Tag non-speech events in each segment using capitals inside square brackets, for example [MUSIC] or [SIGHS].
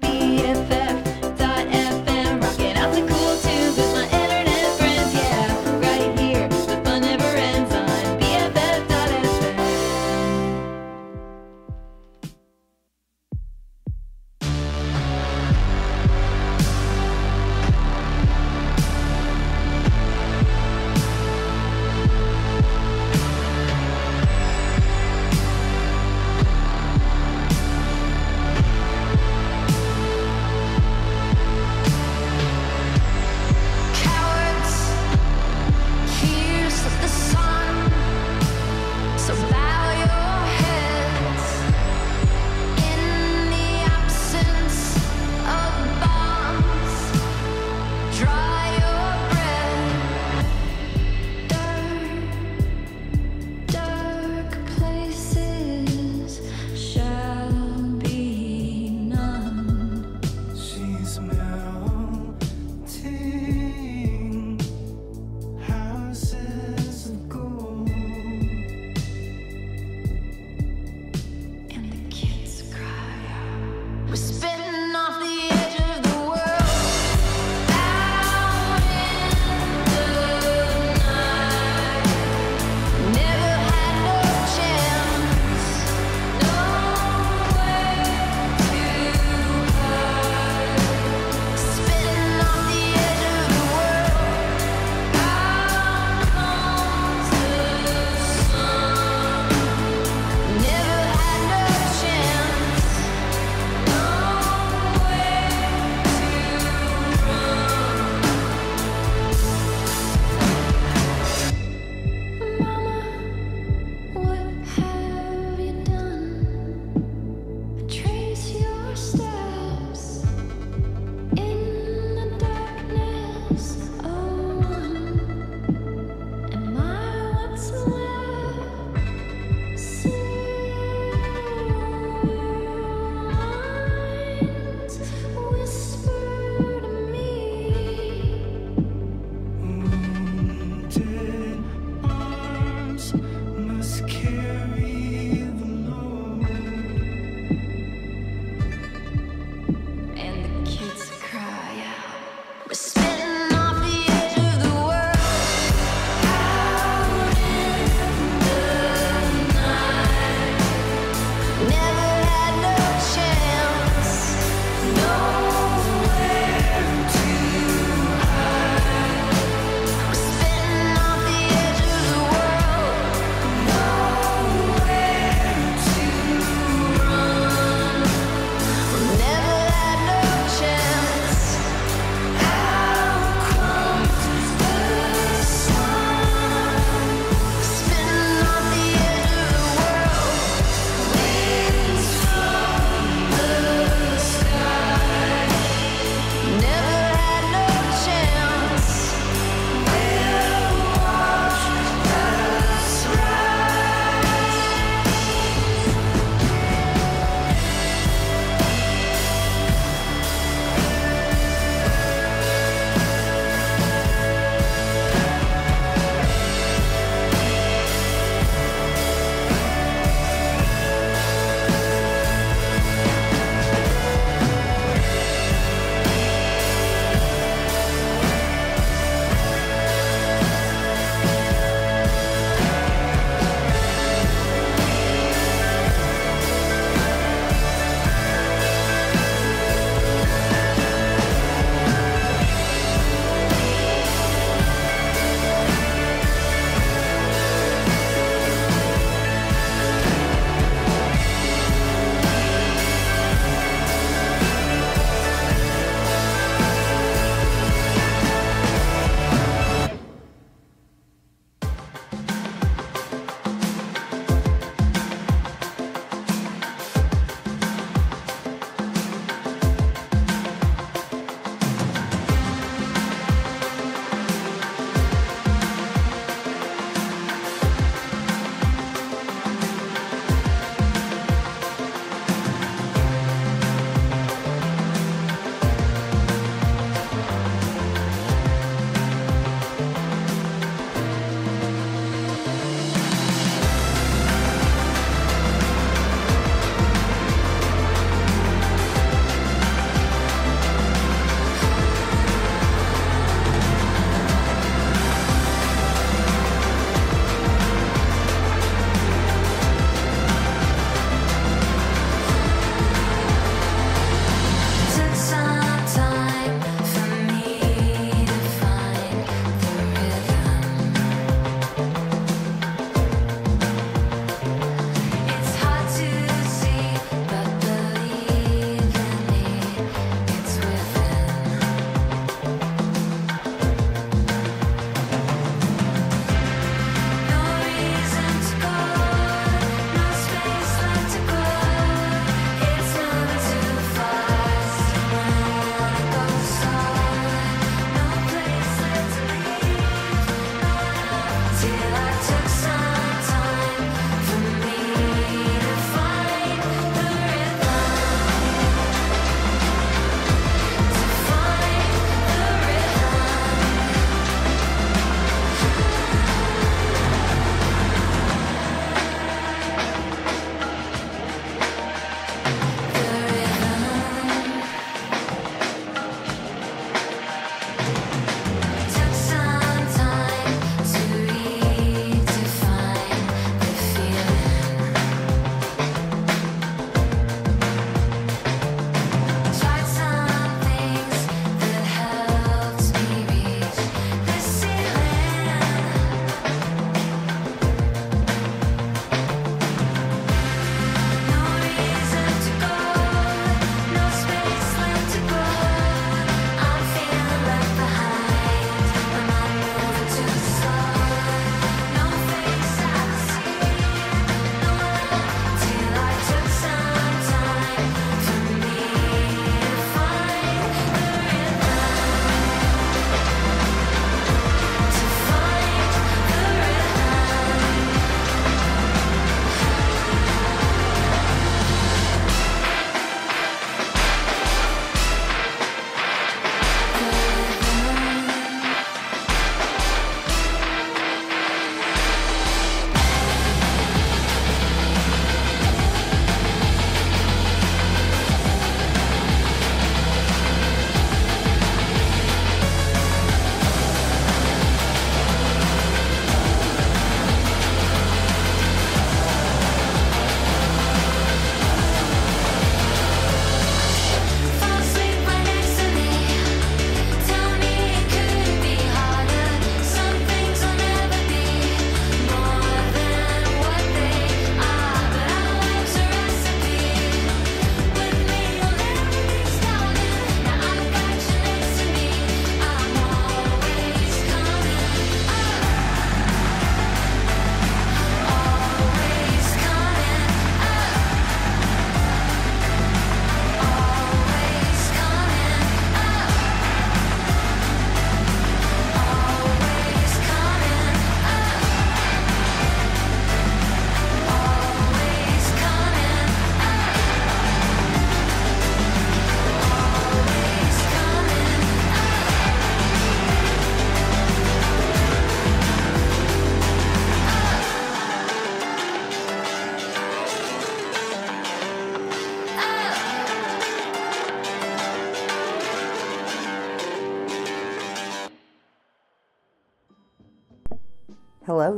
BFF.FM,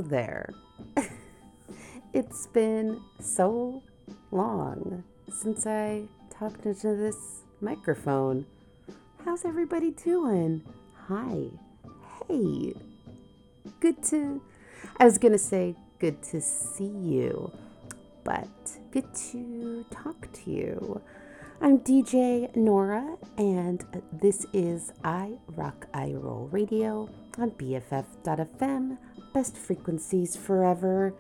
there. [LAUGHS] it's been so long since I talked into this microphone. How's everybody doing? Hi. Hey. Good to. I was gonna say good to see you, but good to talk to you. I'm DJ Nora, and this is I Rock I Roll Radio on BFF.fm. Best frequencies forever.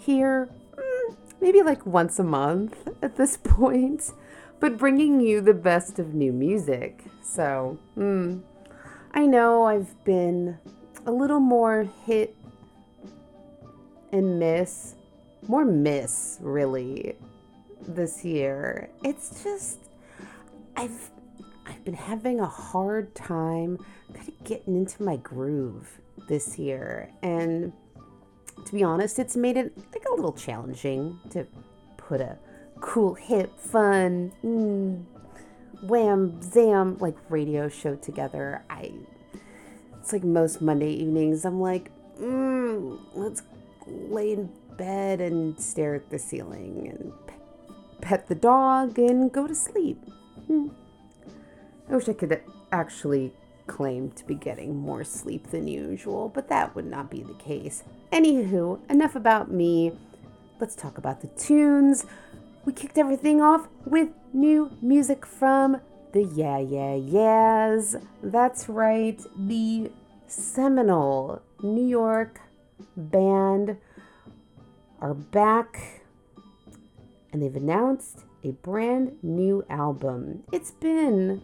Here, mm, maybe like once a month at this [LAUGHS] point, but bringing you the best of new music. So, mm, I know I've been a little more hit and miss, more miss, really, this year. It's just I've I've been having a hard time kind of getting into my groove this year, and to be honest, it's made it like a little challenging to put a cool, hip, fun, mm, wham, zam like radio show together. I it's like most Monday evenings. I'm like, mm, let's lay in bed and stare at the ceiling and pet the dog and go to sleep. Hmm. I wish I could actually claim to be getting more sleep than usual, but that would not be the case. Anywho, enough about me. Let's talk about the tunes. We kicked everything off with new music from the Yeah Yeah Yeahs. That's right, the seminal New York band are back and they've announced a brand new album. It's been,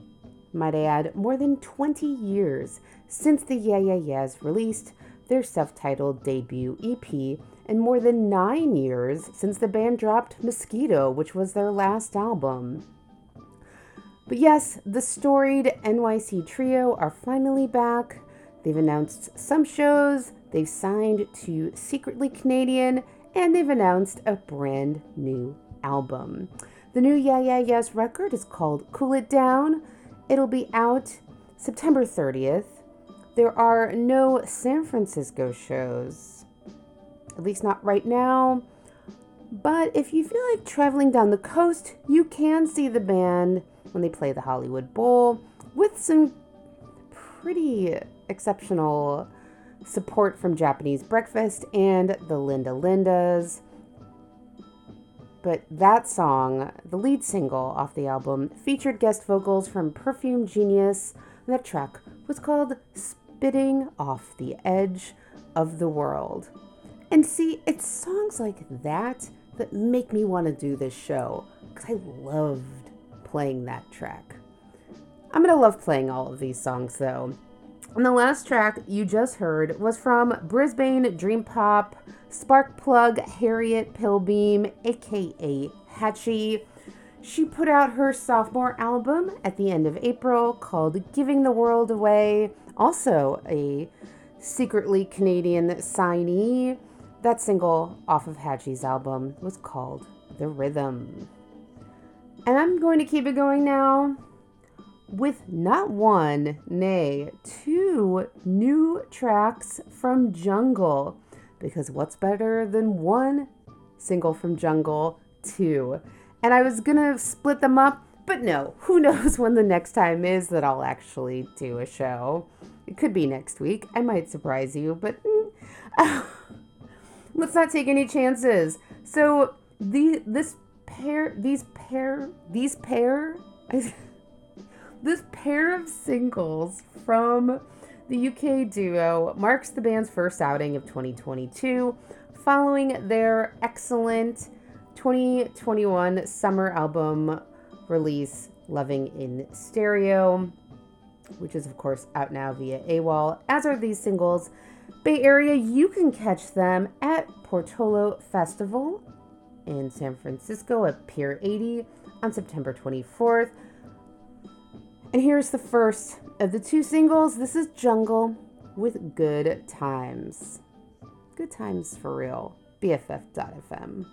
might I add, more than 20 years since the Yeah Yeah Yeahs released their self titled debut EP, and more than nine years since the band dropped Mosquito, which was their last album. But yes, the storied NYC trio are finally back. They've announced some shows, they've signed to Secretly Canadian, and they've announced a brand new album. The new Yeah Yeah Yeahs record is called Cool It Down. It'll be out September 30th. There are no San Francisco shows, at least not right now. But if you feel like traveling down the coast, you can see the band when they play the Hollywood Bowl with some pretty exceptional support from Japanese Breakfast and the Linda Lindas. But that song, the lead single off the album, featured guest vocals from Perfume Genius. That track was called Spitting Off the Edge of the World. And see, it's songs like that that make me want to do this show because I loved playing that track. I'm going to love playing all of these songs though. And the last track you just heard was from Brisbane Dream Pop Spark Plug Harriet Pilbeam, aka Hatchie. She put out her sophomore album at the end of April called Giving the World Away, also a secretly Canadian signee. That single off of Hatchie's album was called The Rhythm. And I'm going to keep it going now with not one, nay, two new tracks from Jungle. Because what's better than one single from Jungle? Two. And I was gonna split them up, but no, [LAUGHS] who knows when the next time is that I'll actually do a show. It could be next week. I might surprise you, but mm, [LAUGHS] let's not take any chances. So the this pair, these pair, these pair. [LAUGHS] This pair of singles from the UK duo marks the band's first outing of 2022 following their excellent 2021 summer album release, Loving in Stereo, which is, of course, out now via AWAL, as are these singles. Bay Area, you can catch them at Portola Festival in San Francisco at Pier 80 on September 24th. And here's the first of the two singles. This is Jungle with Good Times. Good times for real. BFF.fm.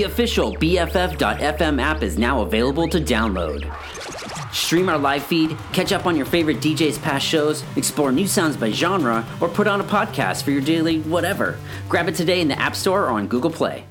The official BFF.FM app is now available to download. Stream our live feed, catch up on your favorite DJ's past shows, explore new sounds by genre, or put on a podcast for your daily whatever. Grab it today in the App Store or on Google Play.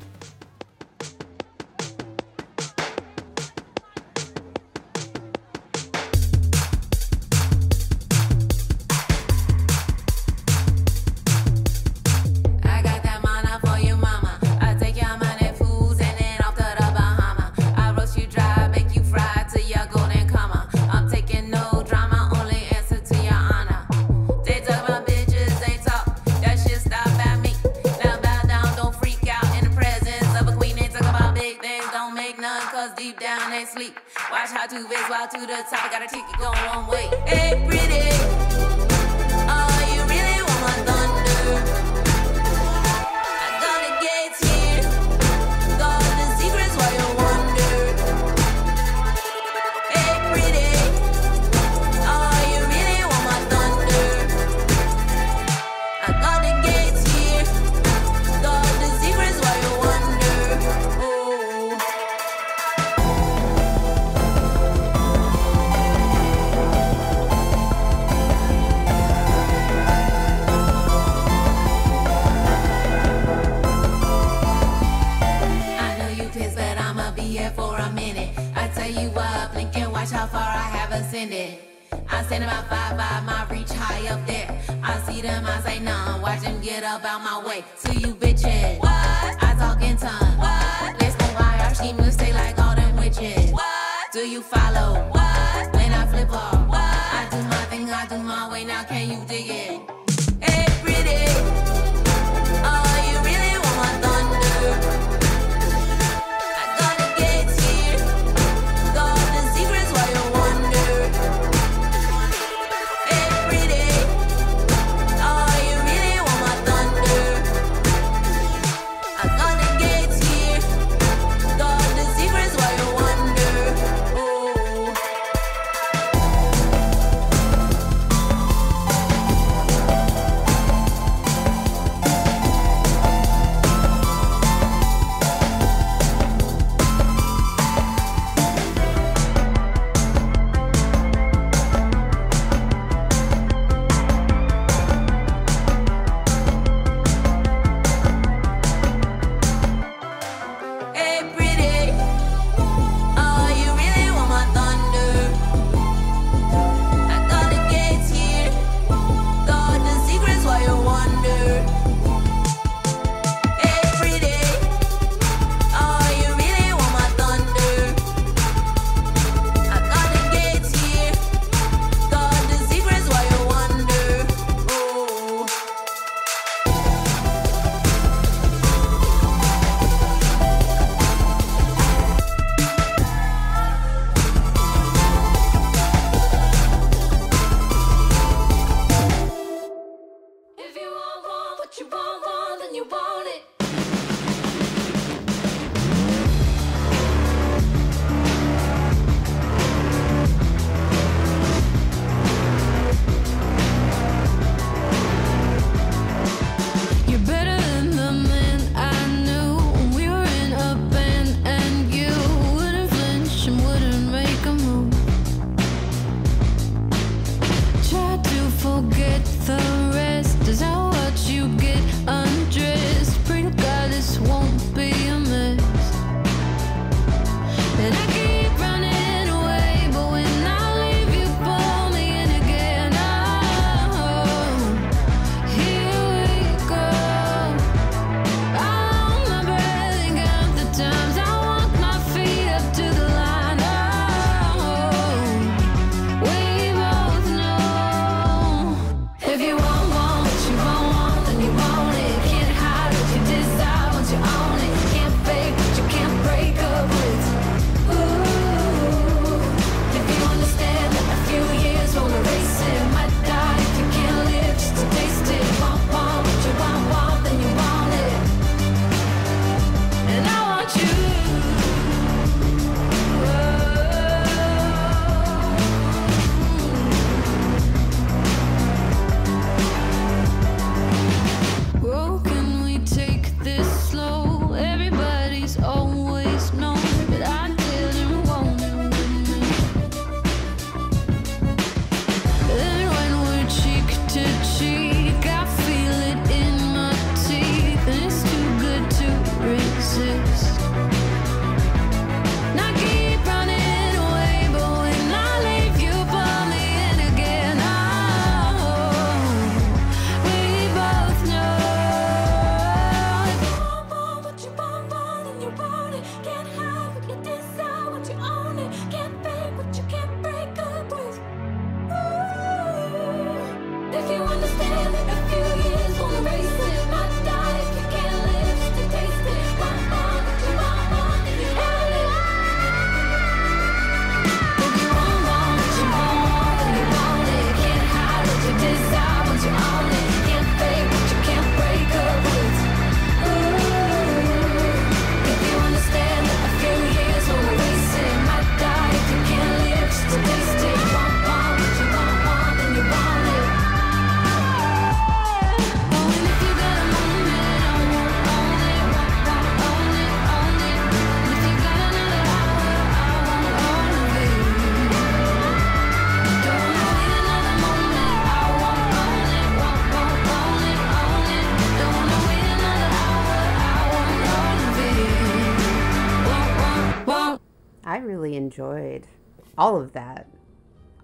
All of that.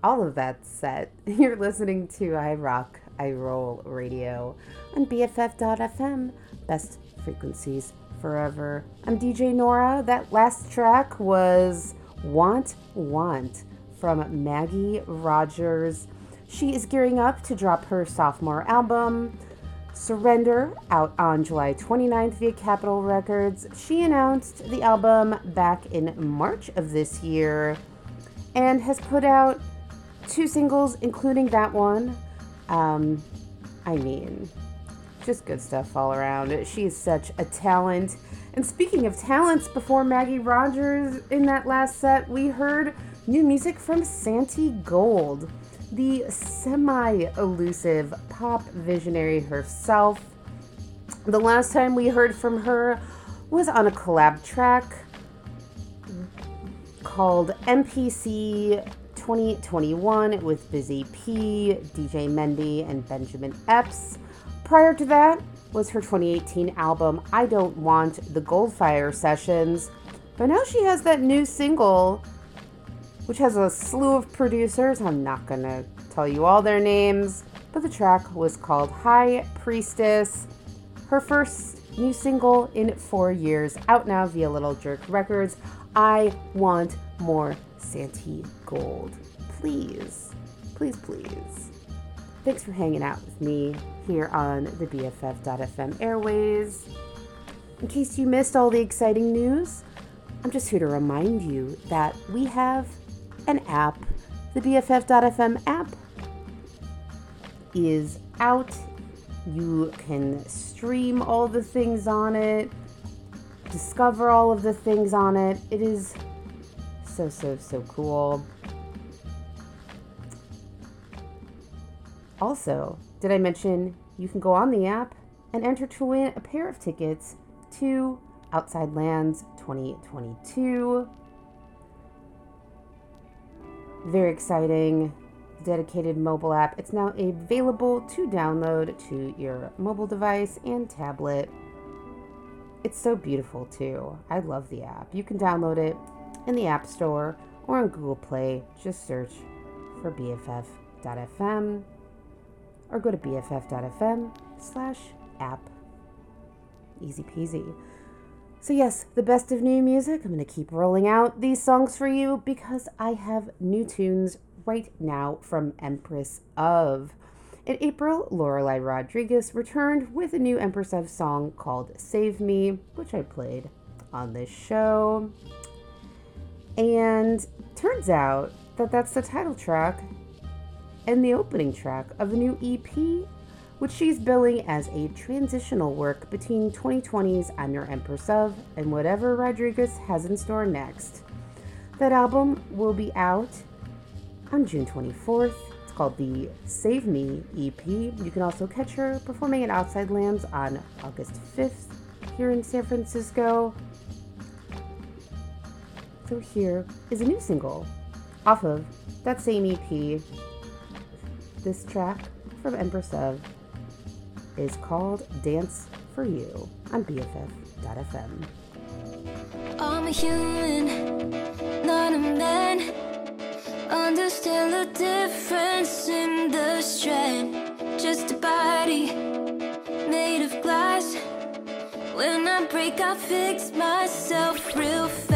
All of that set. [LAUGHS] You're listening to I Rock, I Roll Radio on BFF.FM. Best frequencies forever. I'm DJ Nora. That last track was Want Want from Maggie Rogers. She is gearing up to drop her sophomore album. Surrender, out on July 29th via Capitol Records. She announced the album back in March of this year and has put out two singles, including that one. Um, I mean, just good stuff all around. She is such a talent. And speaking of talents, before Maggie Rogers in that last set, we heard new music from Santi Gold the semi elusive pop visionary herself. The last time we heard from her was on a collab track called MPC 2021 with Busy P, DJ Mehdi, and Benjamin Epps. Prior to that was her 2018 album I Don't Want the Goldfire Sessions. But now she has that new single which has a slew of producers. I'm not to tell you all their names, but the track was called High Priestess. Her first new single in four years, out now via Little Jerk Records. I want more Santi Gold. Please, please, please. Thanks for hanging out with me here on the BFF.FM airways. In case you missed all the exciting news, I'm just here to remind you that we have an app. The BFF.FM app is out. You can stream all the things on it, discover all of the things on it. It is so, so, so cool. Also, did I mention you can go on the app and enter to win a pair of tickets to Outside Lands 2022? Very exciting, dedicated mobile app. It's now available to download to your mobile device and tablet. It's so beautiful too. I love the app. You can download it in the App Store or on Google Play. Just search for BFF.fm or go to BFF.fm slash app. Easy peasy. So, yes, the best of new music. I'm going to keep rolling out these songs for you because I have new tunes right now from Empress of. In April, Lorely Rodriguez returned with a new Empress of song called Save Me, which I played on this show. And turns out that that's the title track and the opening track of a new EP, which she's billing as a transitional work between 2020's I'm Your Empress of and whatever Rodriguez has in store next. That album will be out on June 24th. It's called the Save Me EP. You can also catch her performing at Outside Lands on August 5th here in San Francisco. So here is a new single off of that same EP. This track from Empress of is called Dance for You on BFF.fm. I'm a human, not a man. Understand the difference in the strand. Just a body made of glass. When I break, I fix myself real fast.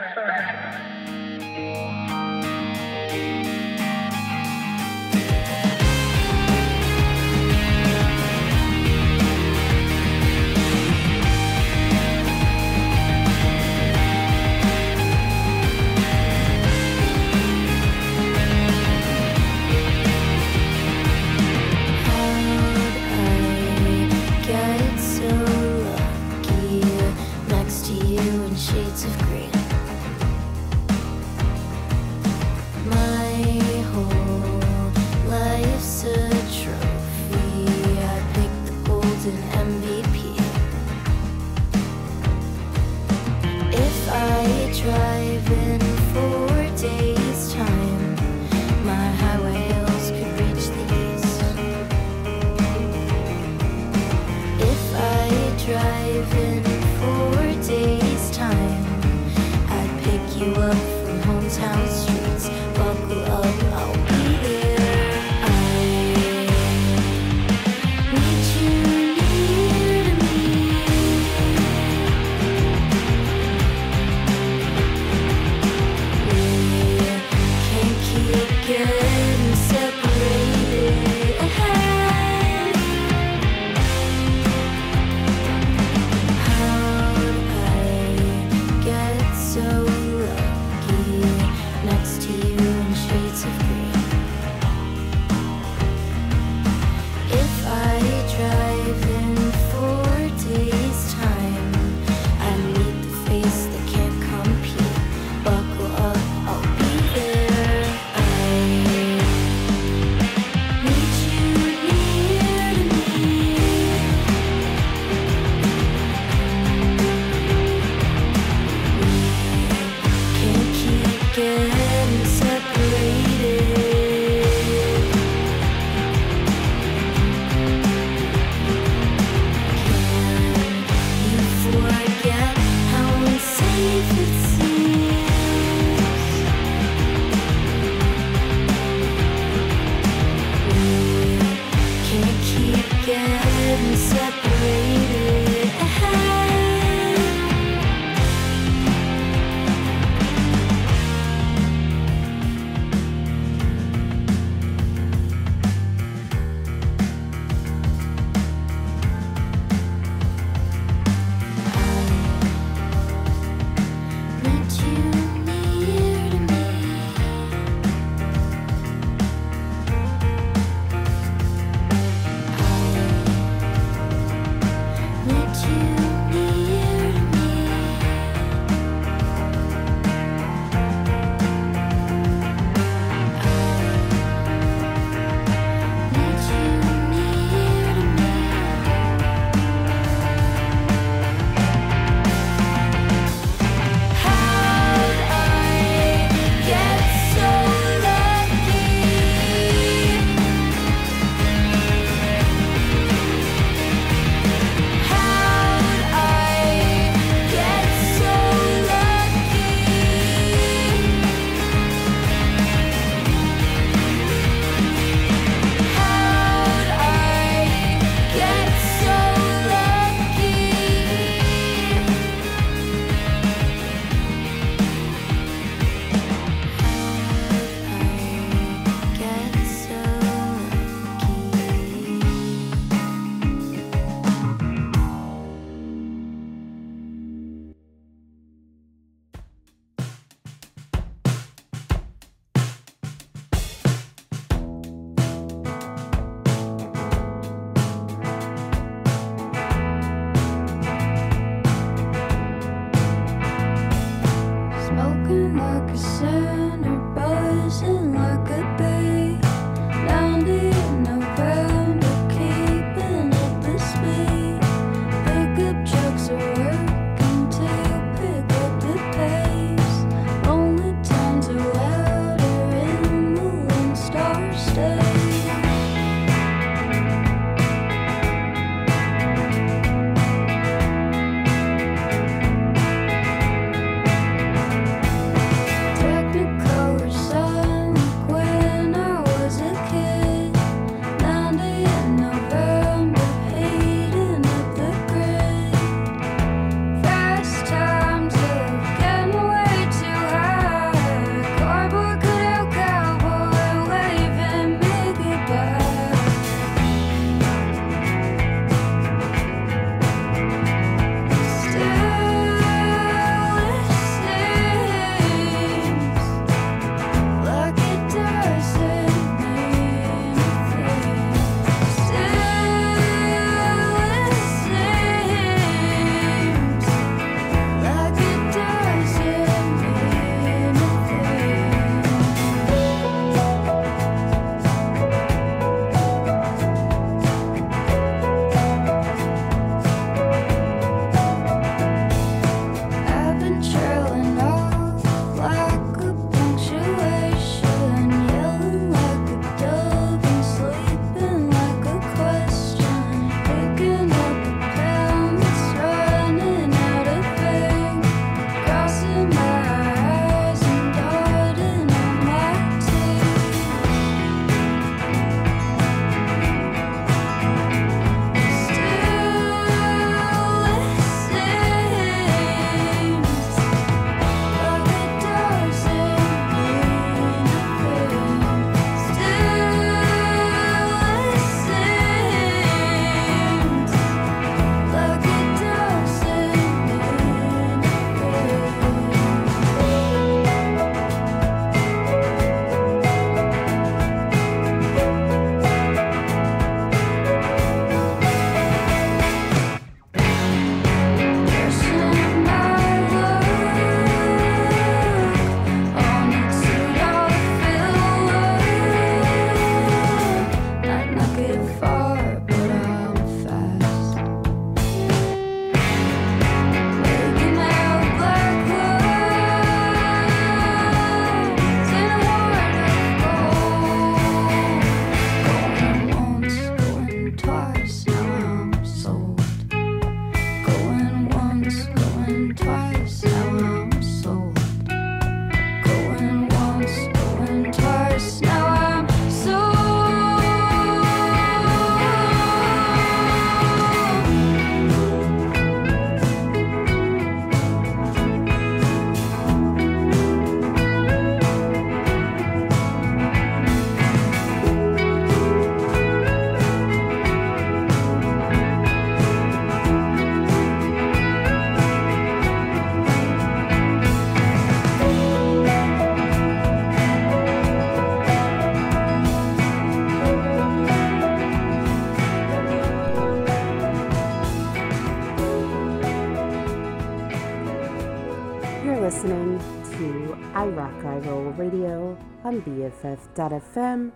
listening to I Rock I Roll Radio on BFF.fm,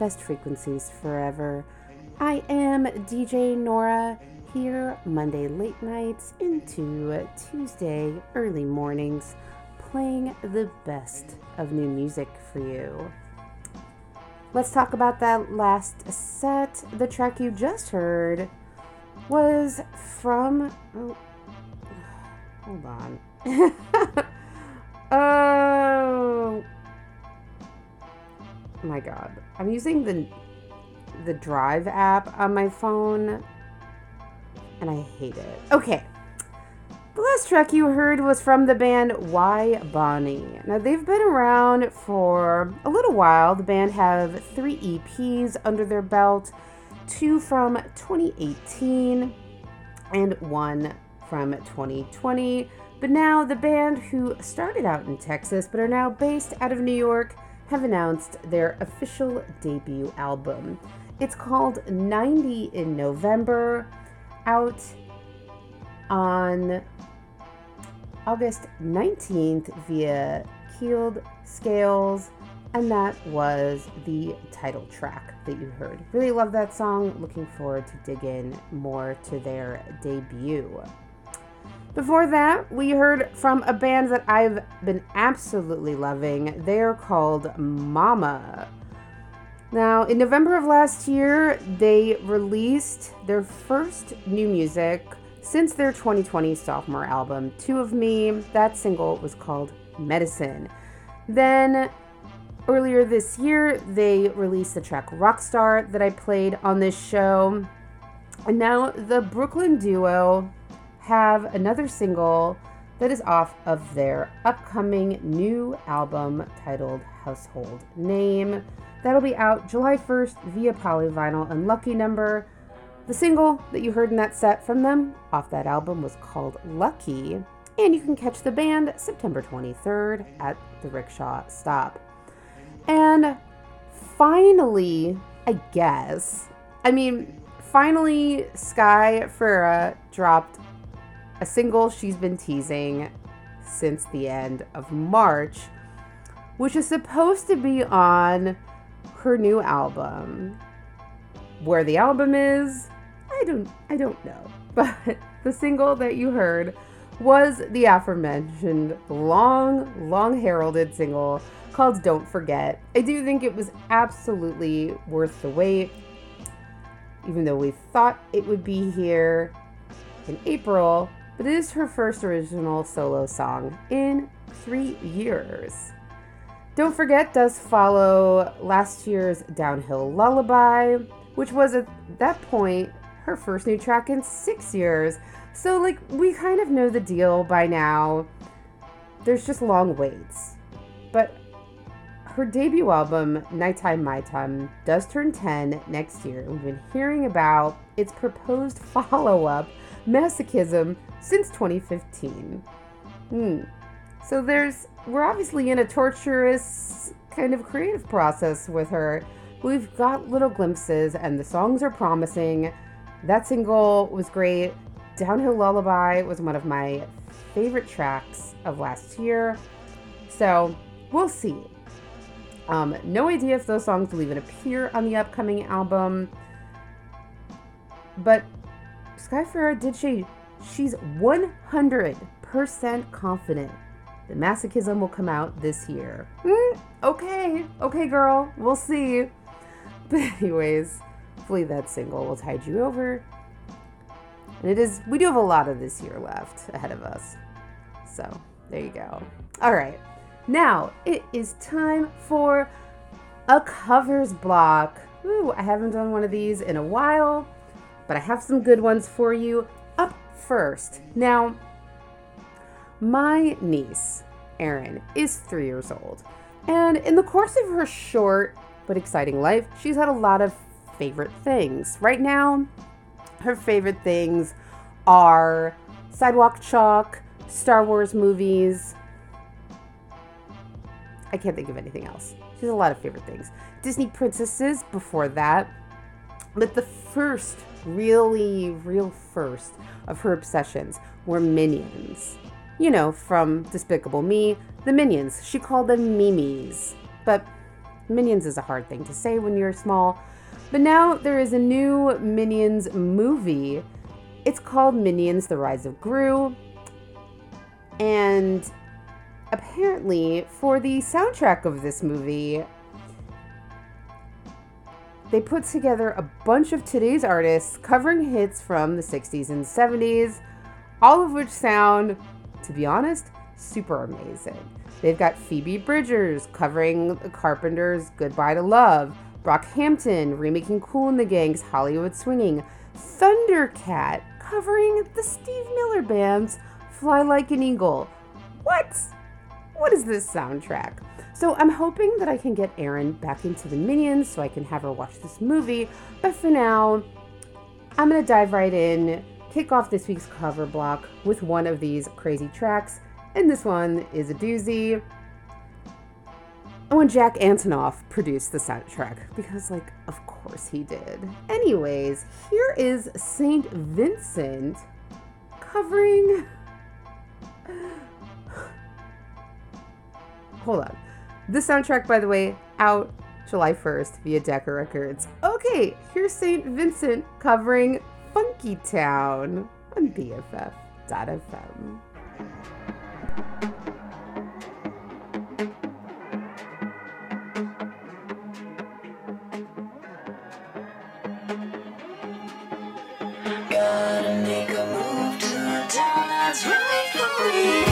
best frequencies forever. I am DJ Nora here Monday late nights into Tuesday early mornings, playing the best of new music for you. Let's talk about that last set. The track you just heard was from. Oh, hold on. [LAUGHS] oh my god. I'm using the the Drive app on my phone and I hate it. Okay. The last track you heard was from the band Why Bonnie. Now they've been around for a little while. The band have 3 EPs under their belt, two from 2018 and one from 2020. But now the band who started out in Texas but are now based out of New York have announced their official debut album. It's called 90 in November, out on August 19th via Keeled Scales, and that was the title track that you heard. Really love that song. Looking forward to dig in more to their debut. Before that, we heard from a band that I've been absolutely loving. They are called Momma. Now, in November of last year, they released their first new music since their 2020 sophomore album, Two of Me. That single was called Medicine. Then, earlier this year, they released the track Rockstar that I played on this show. And now the Brooklyn duo have another single that is off of their upcoming new album titled Household Name. That'll be out July 1st via Polyvinyl and Lucky Number. The single that you heard in that set from them off that album was called Lucky, and you can catch the band September 23rd at the Rickshaw Stop. And finally, I guess, I mean, finally, Sky Ferreira dropped a single she's been teasing since the end of March, which is supposed to be on her new album. Where the album is, I don't I don't know. [LAUGHS] But the single that you heard was the aforementioned long, long heralded single called Don't Forget. I do think it was absolutely worth the wait. Even though we thought it would be here in April, but it is her first original solo song in three years. Don't Forget does follow last year's Downhill Lullaby, which was at that point her first new track in six years. So, like, we kind of know the deal by now. There's just long waits. But her debut album, Nighttime My Time, does turn 10 next year. We've been hearing about its proposed [LAUGHS] follow up, Masochism, since 2015. Hmm. So there's, we're obviously in a torturous kind of creative process with her. We've got little glimpses, and the songs are promising. That single was great. Downhill Lullaby was one of my favorite tracks of last year. So we'll see. Um, no idea if those songs will even appear on the upcoming album. But Sky Ferreira did say she's 100% confident the Masochism will come out this year. Hmm, okay, okay, girl, we'll see. [LAUGHS] But, anyways, hopefully that single will tide you over. And it is, we do have a lot of this year left ahead of us. So, there you go. All right, now it is time for a covers block. Ooh, I haven't done one of these in a while, but I have some good ones for you. First. Now, my niece, Erin, is three years old. And in the course of her short but exciting life, she's had a lot of favorite things. Right now, her favorite things are Sidewalk Chalk, Star Wars movies. I can't think of anything else. She has a lot of favorite things. Disney princesses before that. But the first, really, real first of her obsessions were minions. You know, from Despicable Me, the minions. She called them Mimis. but Minions is a hard thing to say when you're small. But now there is a new Minions movie. It's called Minions The Rise of Gru. And apparently, for the soundtrack of this movie, they put together a bunch of today's artists covering hits from the 60s and 70s, all of which sound, to be honest, super amazing. They've got Phoebe Bridgers covering the Carpenters' Goodbye to Love, Brockhampton remaking Kool & the Gang's Hollywood Swinging, Thundercat covering the Steve Miller Band's Fly Like an Eagle. What? What is this soundtrack? So I'm hoping that I can get Erin back into the Minions so I can have her watch this movie. But for now, I'm gonna dive right in, kick off this week's cover block with one of these crazy tracks, and this one is a doozy. And when Jack Antonoff produced the soundtrack, because, like, of course he did. Anyways, here is St. Vincent covering. [SIGHS] [SIGHS] Hold on. The soundtrack, by the way, out July 1st via Decca Records. Okay, here's St. Vincent covering Funkytown on BFF.fm. Gotta make a move to a town that's right for me.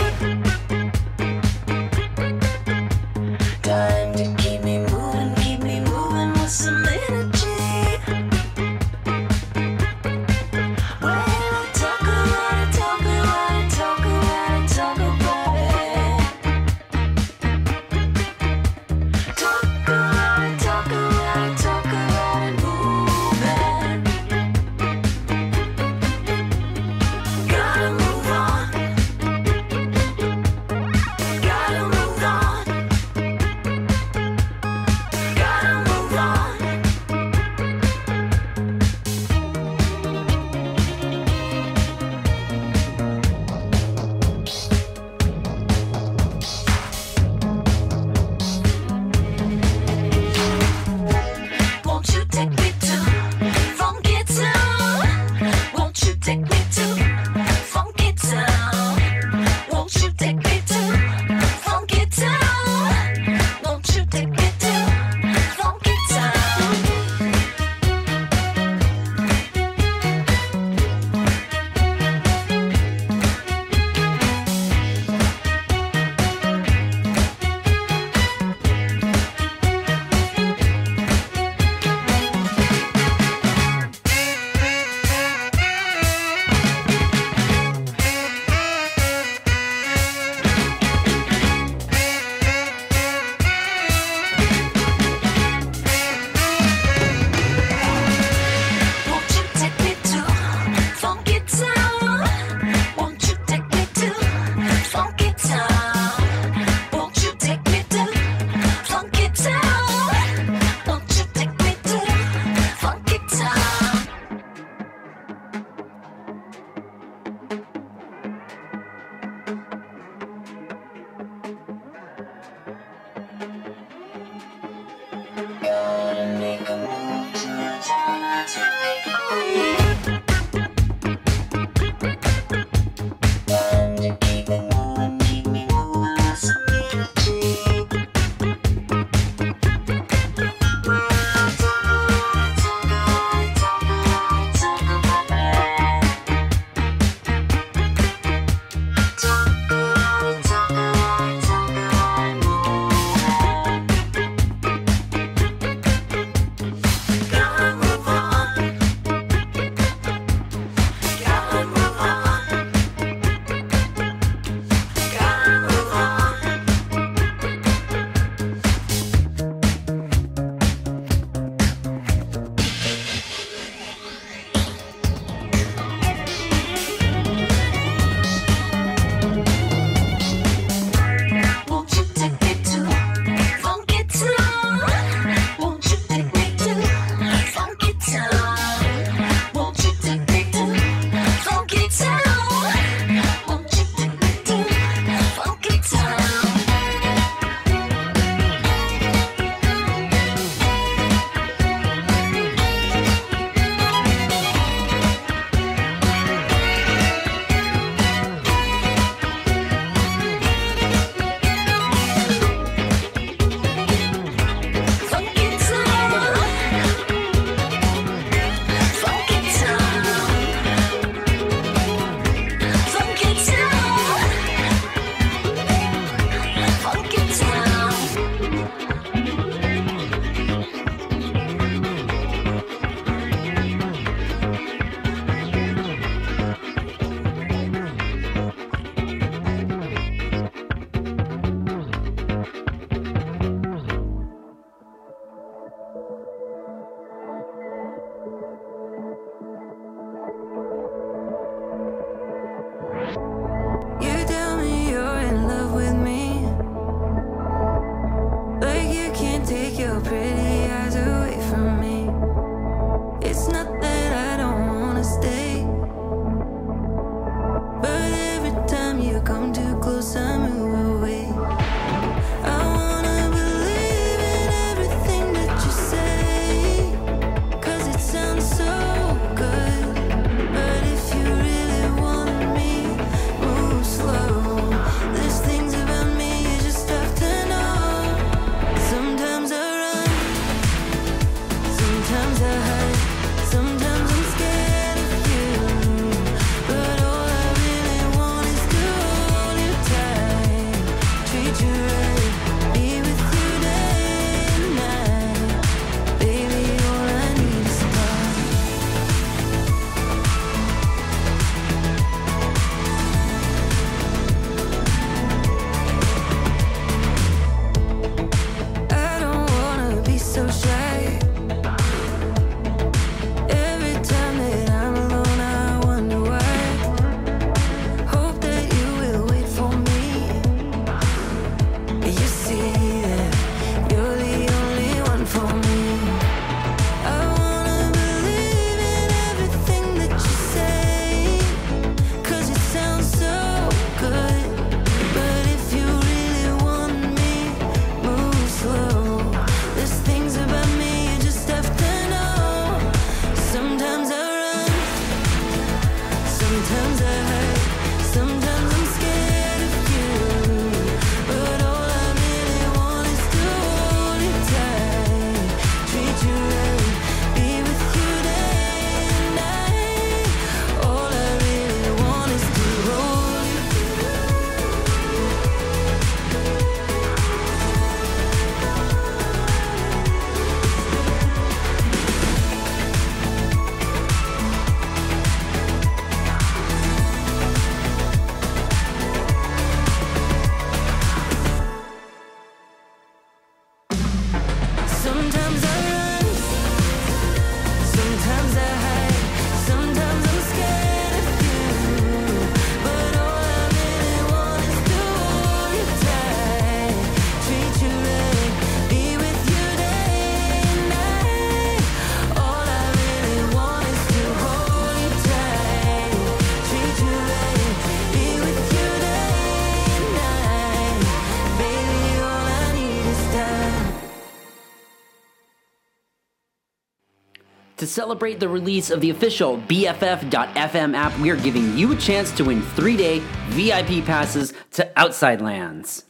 celebrate the release of the official BFF.FM app, we are giving you a chance to win three day VIP passes to Outside Lands.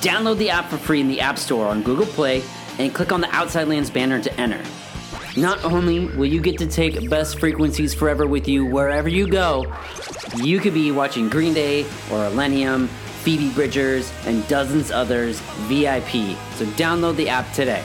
Download the app for free in the App Store on Google Play and click on the Outside Lands banner to enter. Not only will you get to take Best Frequencies Forever with you wherever you go, you could be watching Green Day or Millennium, Phoebe Bridgers, and dozens others VIP. So download the app today.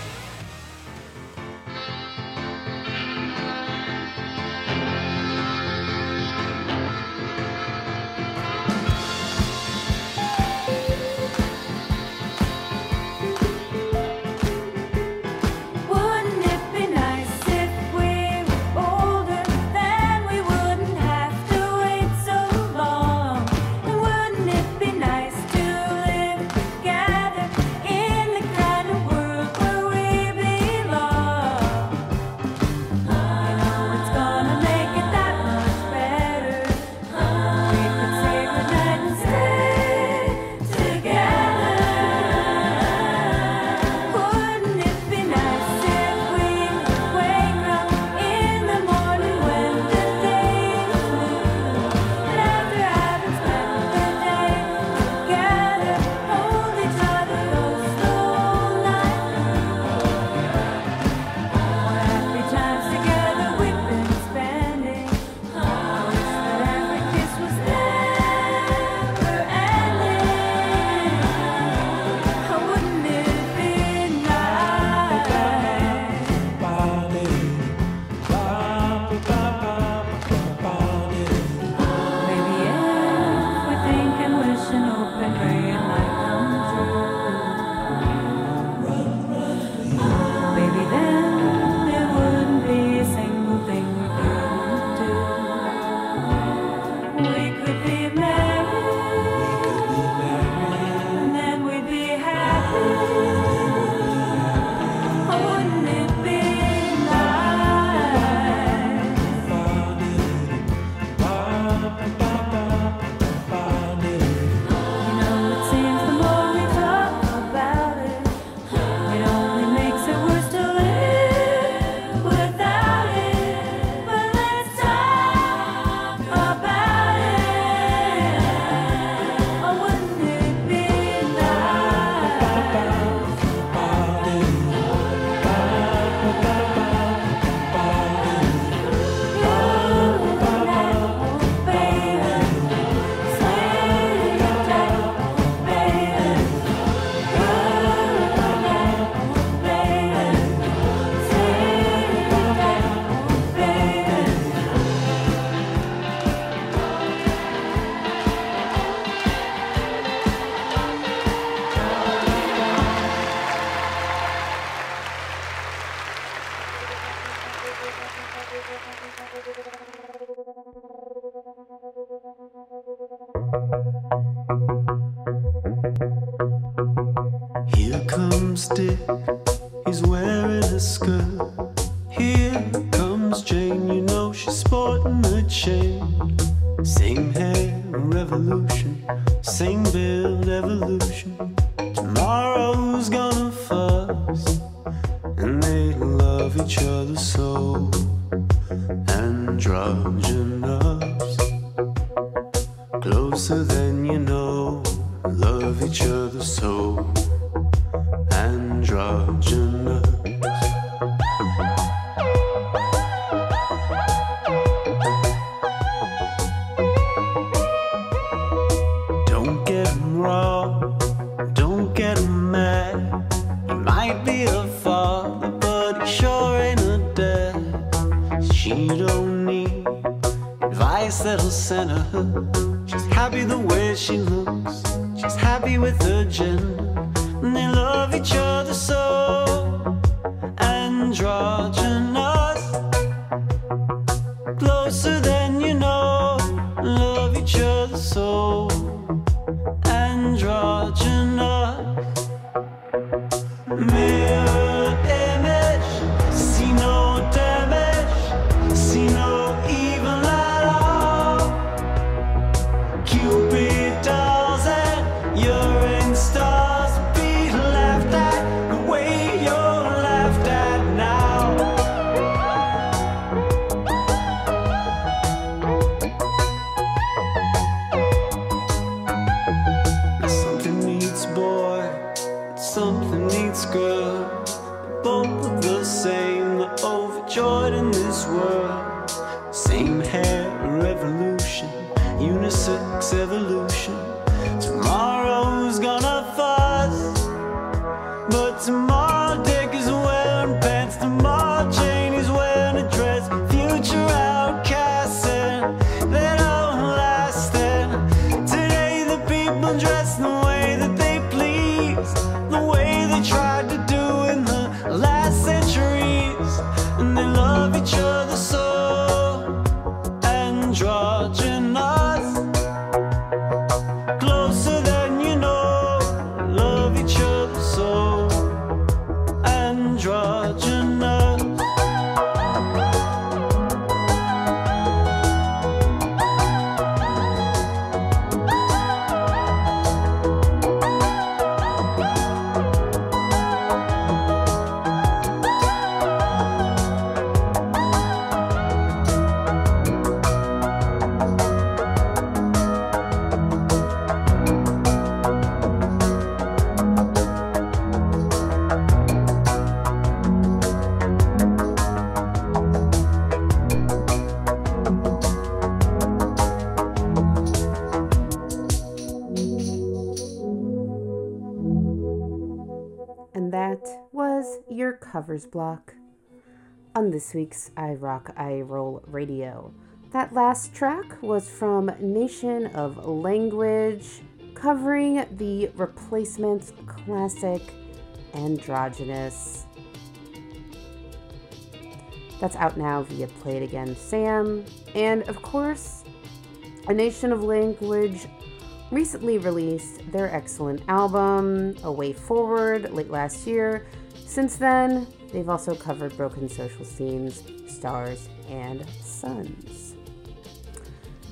Your covers block on this week's I Rock I Roll Radio. That last track was from Nation of Language, covering the Replacements classic Androgynous. That's out now via Play It Again Sam. And of course, A Nation of Language recently released their excellent album, A Way Forward, late last year. Since then, they've also covered Broken Social Scene's, Stars, and Sons.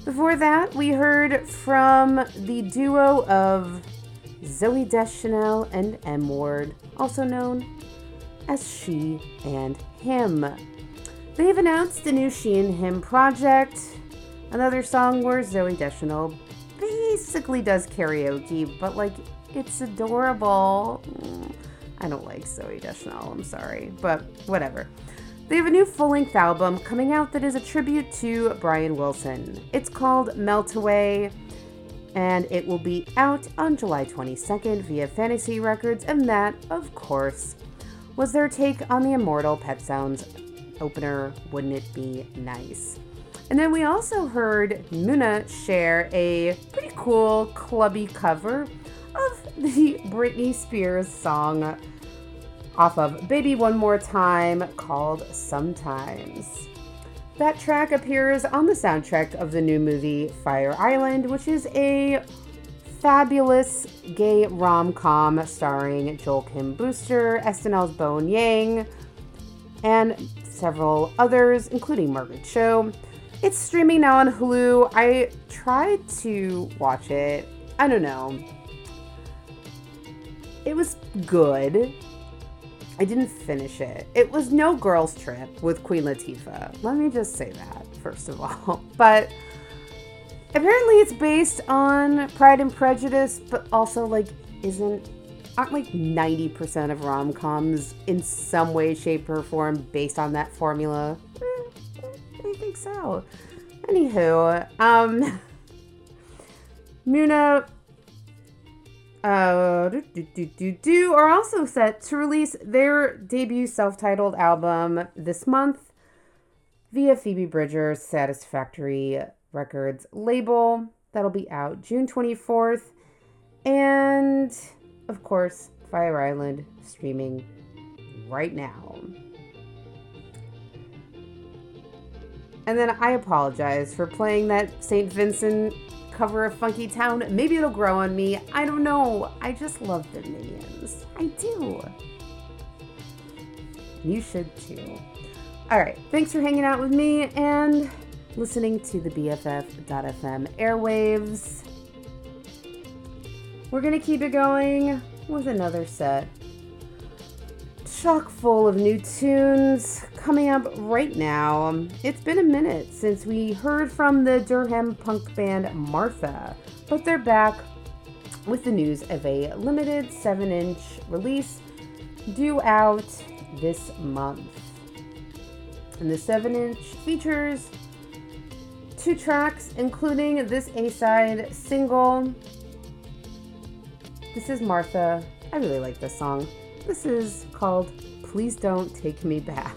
Before that, we heard from the duo of Zooey Deschanel and M Ward, also known as She and Him. They've announced a new She and Him project, another song where Zooey Deschanel basically does karaoke, but like it's adorable. I don't like Zooey Deschanel, I'm sorry, but whatever. They have a new full length album coming out that is a tribute to Brian Wilson. It's called Melt Away, and it will be out on July 22nd via Fantasy Records, and that, of course, was their take on the immortal Pet Sounds opener, Wouldn't It Be Nice? And then we also heard Muna share a pretty cool clubby cover of the Britney Spears song off of Baby One More Time called Sometimes. That track appears on the soundtrack of the new movie Fire Island, which is a fabulous gay rom com starring Joel Kim Booster, SNL's Bowen Yang, and several others, including Margaret Cho. It's streaming now on Hulu. I tried to watch it. I don't know. It was good. I didn't finish it. It was no girls' trip with Queen Latifah. Let me just say that, first of all. [LAUGHS] But apparently it's based on Pride and Prejudice, but also, like, isn't. Aren't like 90% of rom coms in some way, shape, or form based on that formula? Eh, I think so. Anywho, um, [LAUGHS] Muna uh, do, do, do, do, are also set to release their debut self titled album this month via Phoebe Bridgers' Saddest Factory Records label. That'll be out June 24th. And of course, Fire Island streaming right now. And then I apologize for playing that St. Vincent cover of Funkytown. Maybe it'll grow on me. I don't know. I just love the Minions. I do. You should too. All right. Thanks for hanging out with me and listening to the BFF.FM airwaves. We're going to keep it going with another set. Chock full of new tunes coming up right now. It's been a minute since we heard from the Durham punk band Martha, but they're back with the news of a limited 7 inch release due out this month. And the 7 inch features two tracks, including this A side single. This is Martha. I really like this song. This is called Please Don't Take Me Back.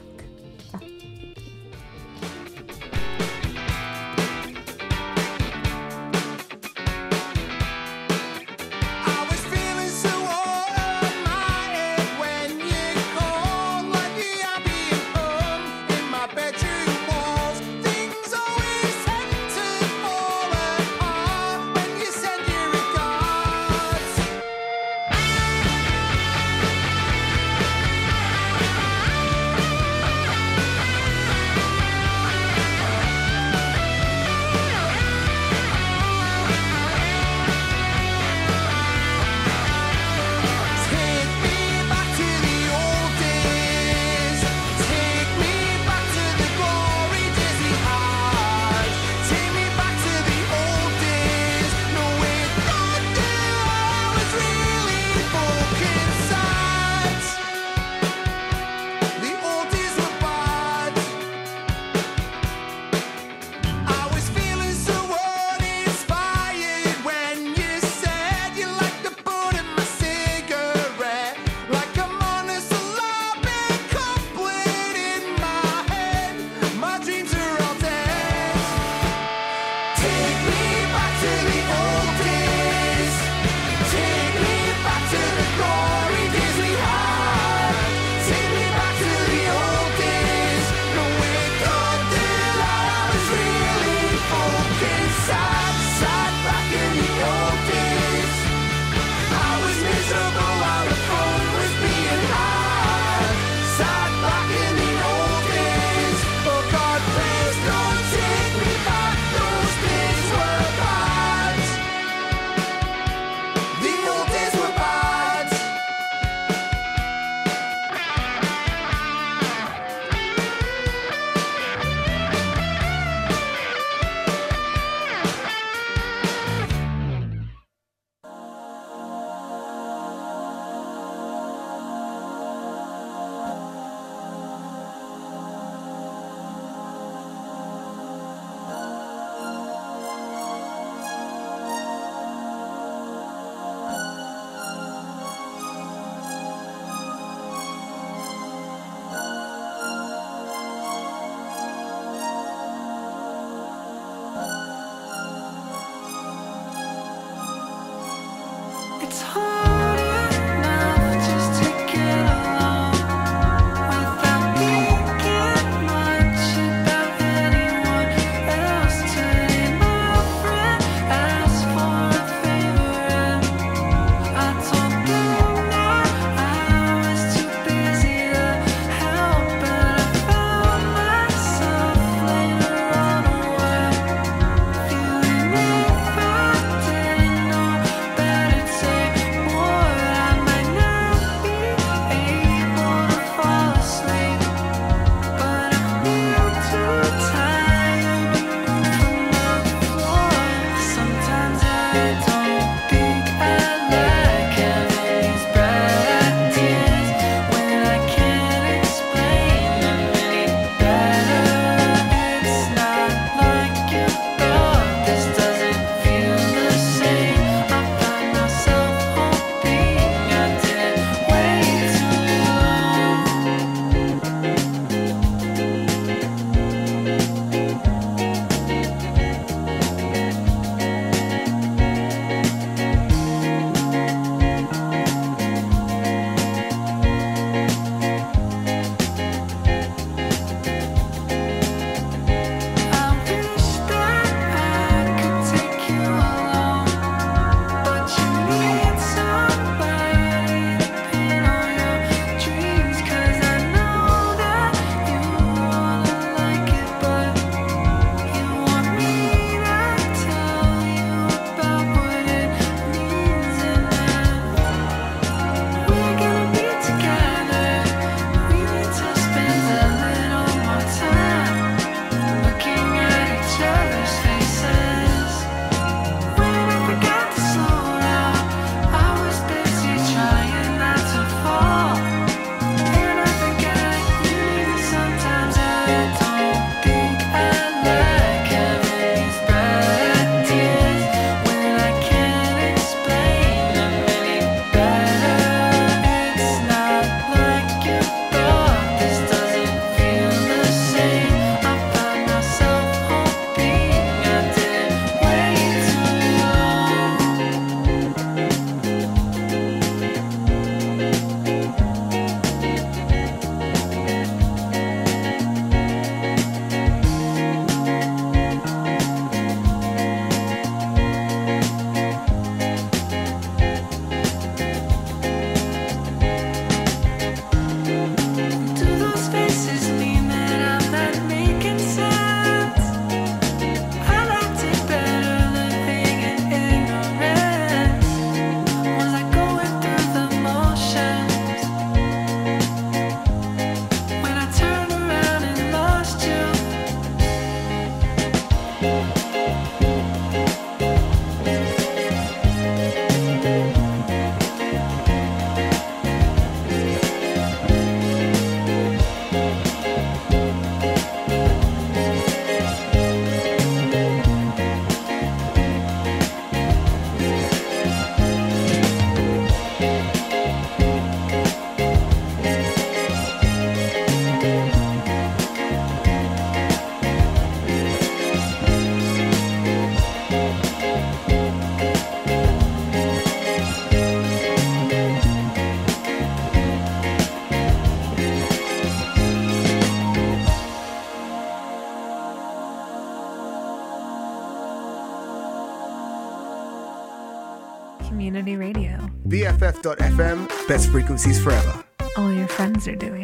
Best frequencies forever. All your friends are doing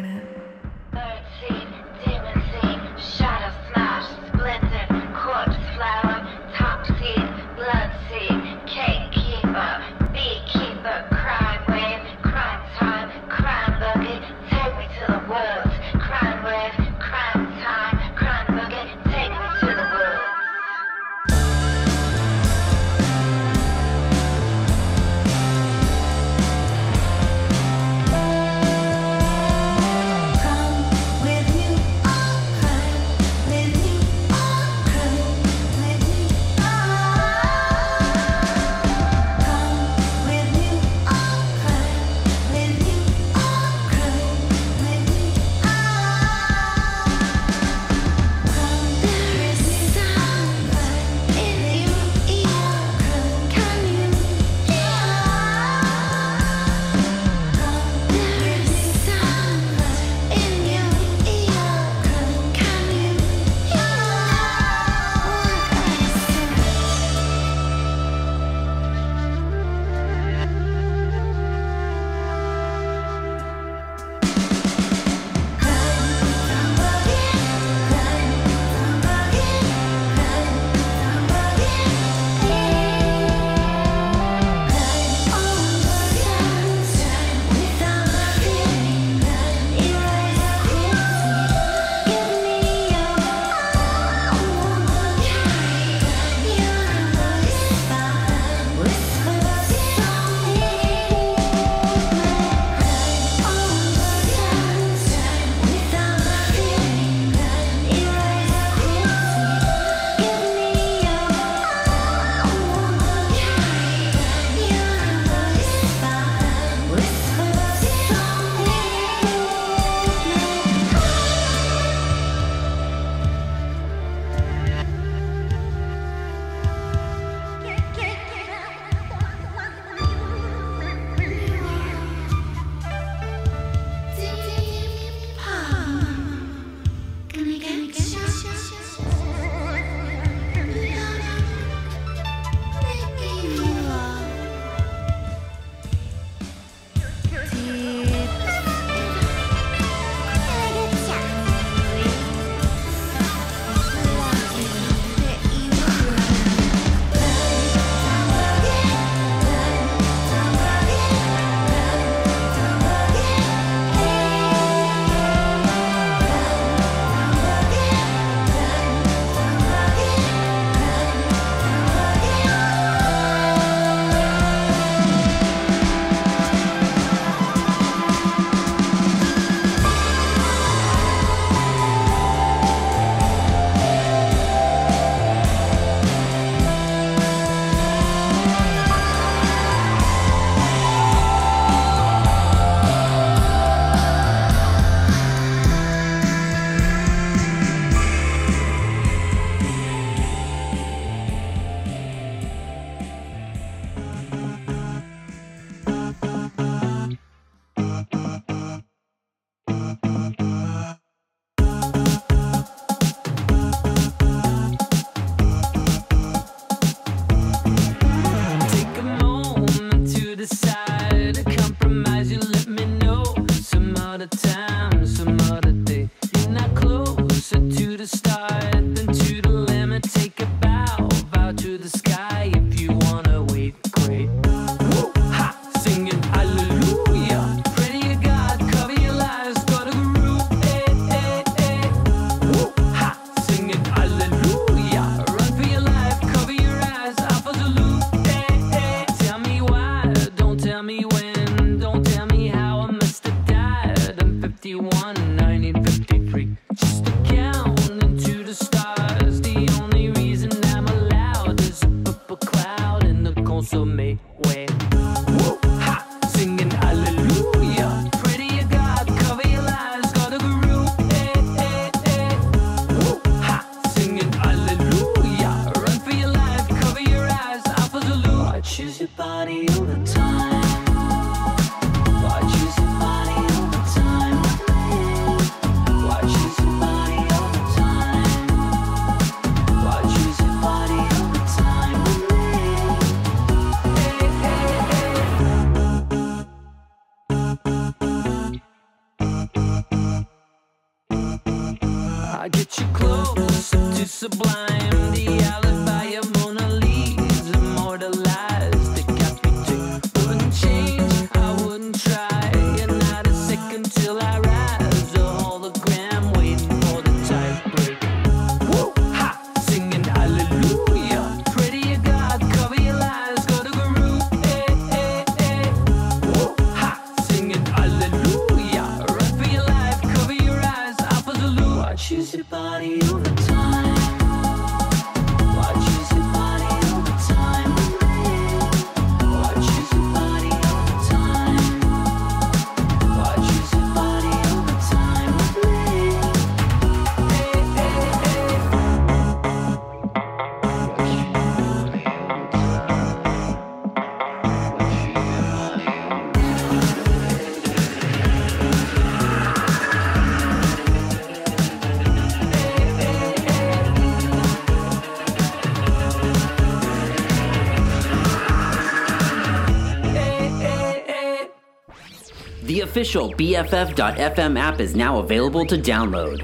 official BFF.FM app is now available to download.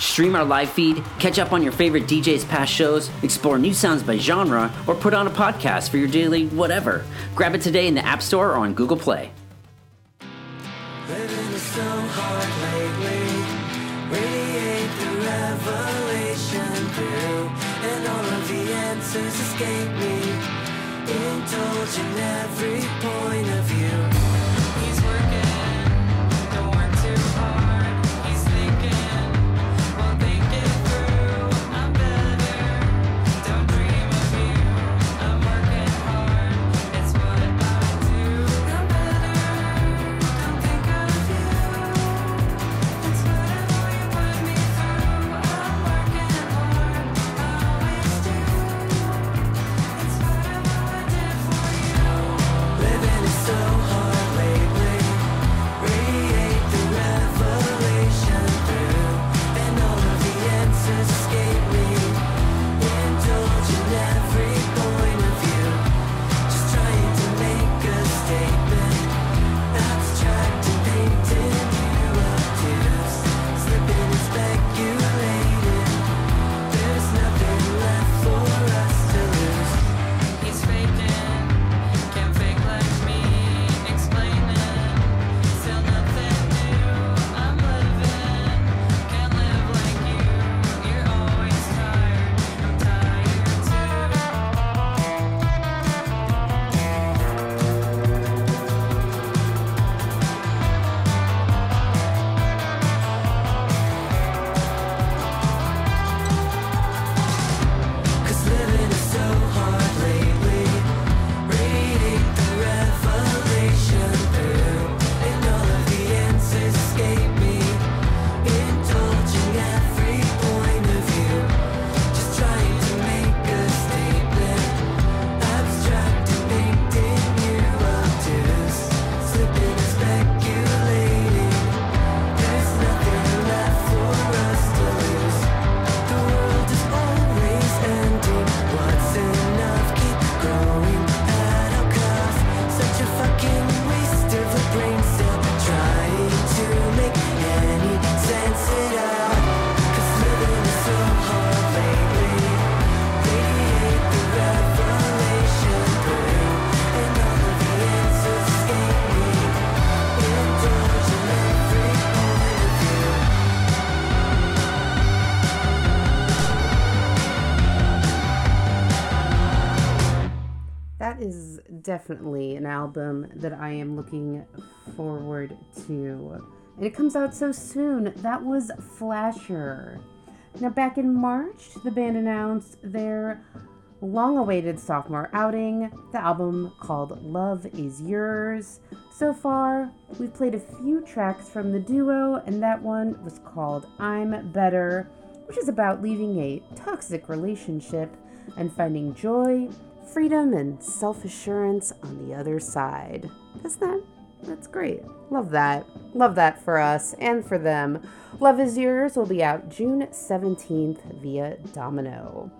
Stream our live feed, catch up on your favorite DJ's past shows, explore new sounds by genre, or put on a podcast for your daily whatever. Grab it today in the App Store or on Google Play. Living is so hard definitely an album that I am looking forward to. And it comes out so soon. That was Flasher. Now, back in March, the band announced their long awaited sophomore outing, the album called Love Is Yours. So far, we've played a few tracks from the duo, and that one was called I'm Better, which is about leaving a toxic relationship and finding joy, freedom, and self assurance on the other side. That's that. That's great. Love that. Love that for us and for them. Love is Yours will be out June 17th via Domino.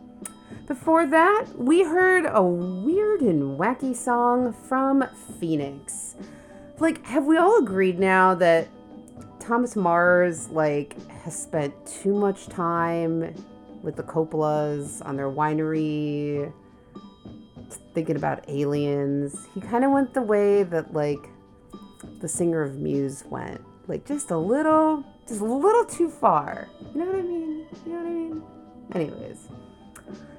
Before that, we heard a weird and wacky song from Phoenix. Like, have we all agreed now that Thomas Mars like has spent too much time with the Coppolas on their winery, thinking about aliens. He kind of went the way that like the singer of Muse went, like just a little, just a little too far. You know what I mean? You know what I mean? Anyways,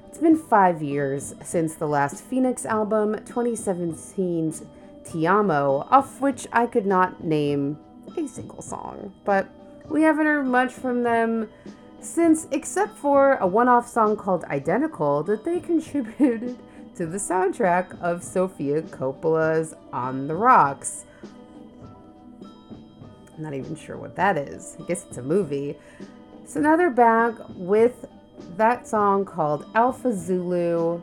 it's been five years since the last Phoenix album, 2017's Ti Amo, off which I could not name a single song. But we haven't heard much from them since, except for a one off song called Identical that they [LAUGHS] contributed to the soundtrack of Sofia Coppola's On the Rocks. I'm not even sure what that is. I guess it's a movie. So now they're back with that song called Alpha Zulu,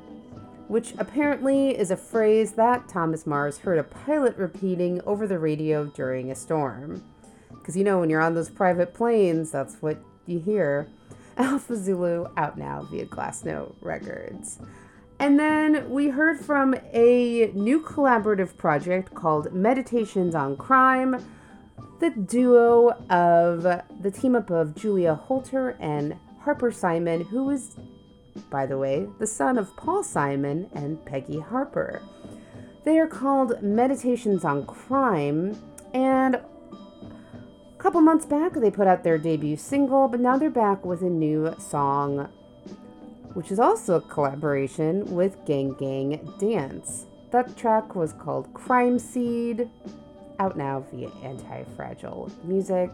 which apparently is a phrase that Thomas Mars heard a pilot repeating over the radio during a storm. Because you know, when you're on those private planes, that's what you hear. [LAUGHS] Alpha Zulu out now via Glassnote Records. And then we heard from a new collaborative project called Meditations on Crime, the duo of the team up of Julia Holter and Harper Simon, who is, by the way, the son of Paul Simon and Peggy Harper. They are called Meditations on Crime, and a couple months back they put out their debut single, but now they're back with a new song, which is also a collaboration with Gang Gang Dance. That track was called Crime Seed, out now via Anti Fragile Music.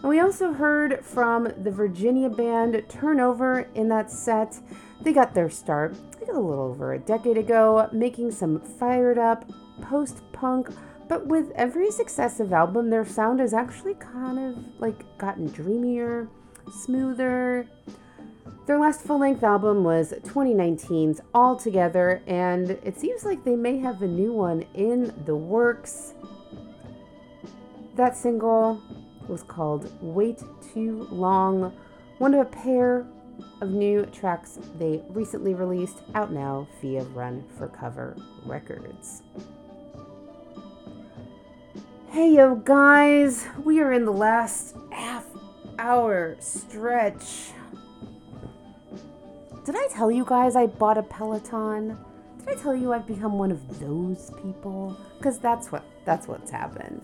And we also heard from the Virginia band Turnover in that set. They got their start a little over a decade ago, making some fired up post punk. But with every successive album, their sound has actually kind of like gotten dreamier, smoother. Their last full length album was 2019's Altogether, and it seems like they may have a new one in the works. That single was called Way Too Long, one of a pair of new tracks they recently released out now via Run for Cover Records. Hey yo guys, we are in the last half hour stretch. Did I tell you guys I bought a Peloton? Did I tell you I've become one of those people? Cuz that's what that's what's happened.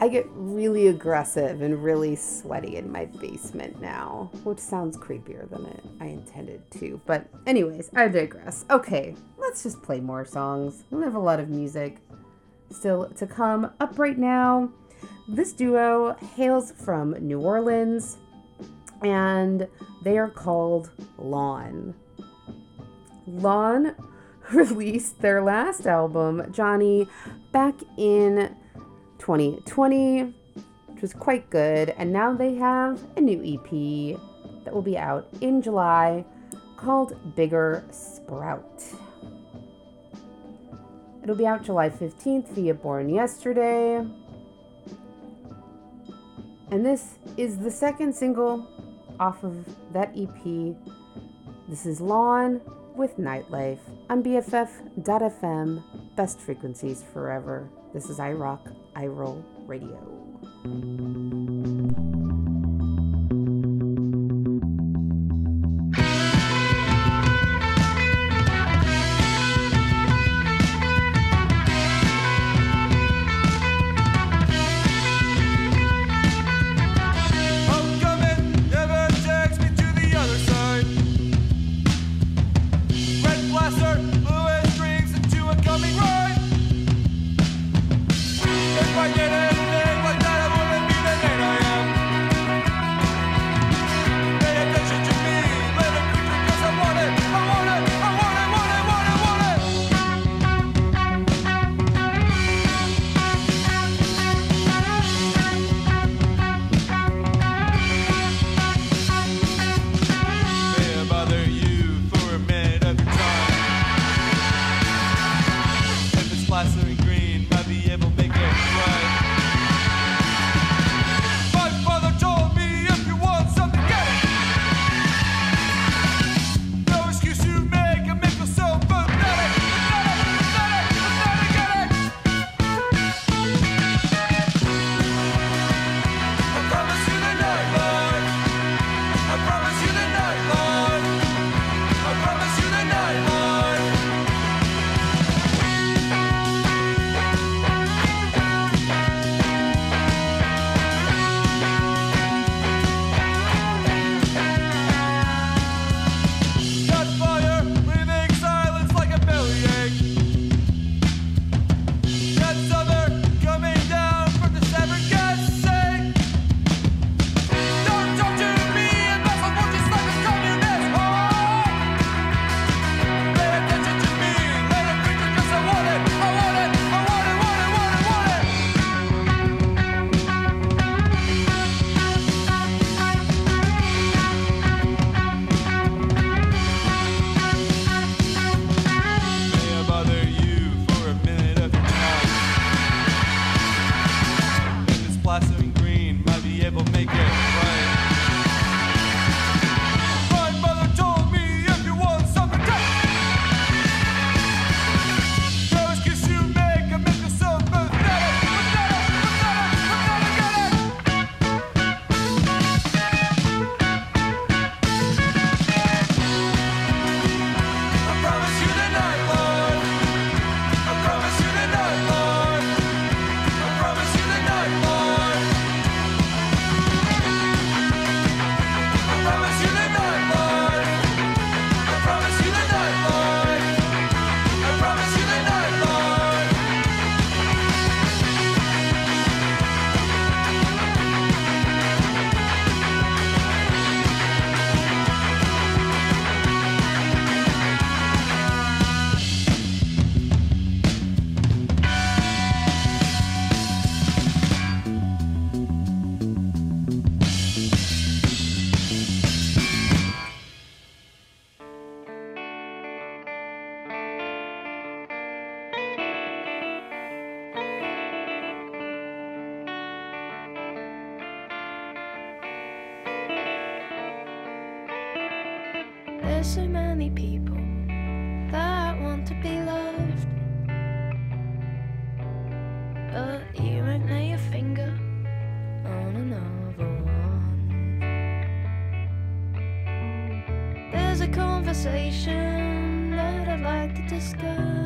I get really aggressive and really sweaty in my basement now, which sounds creepier than it I intended to. But anyways, I digress. Okay, let's just play more songs. We have a lot of music still to come. Up right now, this duo hails from New Orleans and they are called Lawn. Lawn [LAUGHS] released their last album, Johnny, back in 2020, which was quite good. And now they have a new EP that will be out in July called Bigger Sprout. It'll be out July 15th via Born Yesterday. And this is the second single off of that EP. This is Lawn with Nightlife on BFF.FM, best frequencies forever. This is I Rock, I Roll Radio. conversation that I'd like to discuss.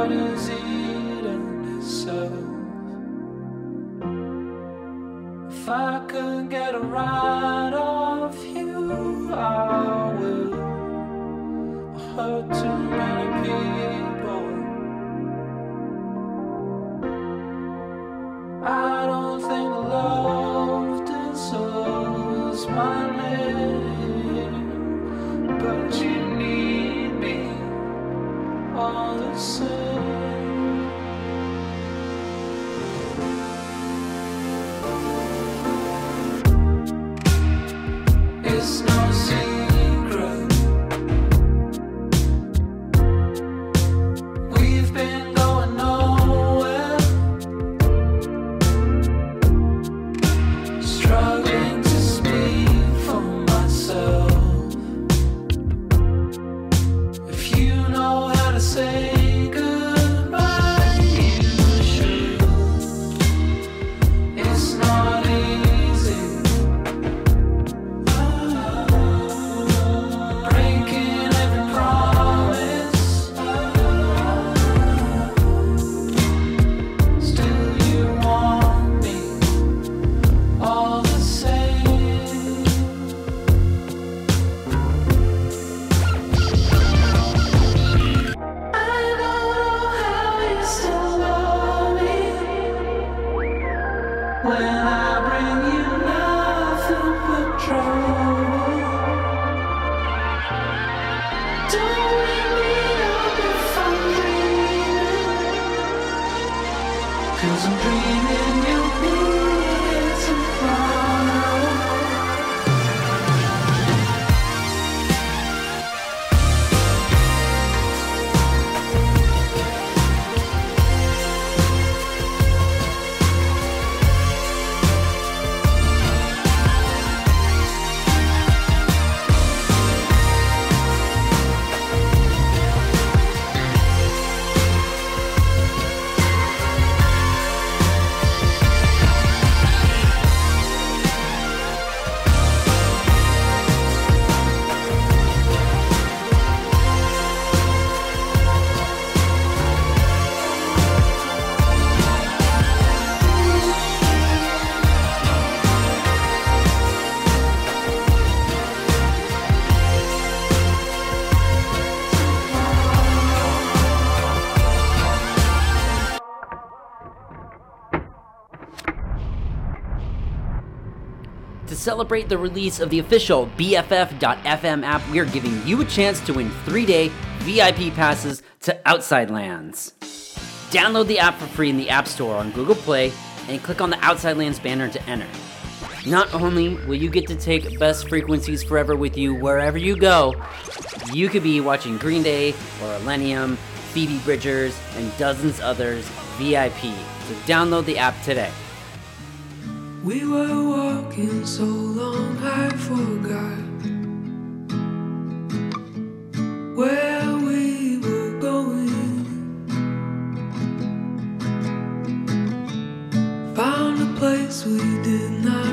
Heart is eating itself. If I could get a celebrate the release of the official BFF.FM app, we are giving you a chance to win three day VIP passes to Outside Lands. Download the app for free in the App Store on Google Play and click on the Outside Lands banner to enter. Not only will you get to take Best Frequencies Forever with you wherever you go, you could be watching Green Day or Millennium, Phoebe Bridgers, and dozens others VIP. So download the app today. We were walking so long I forgot where we were going. Found a place we did not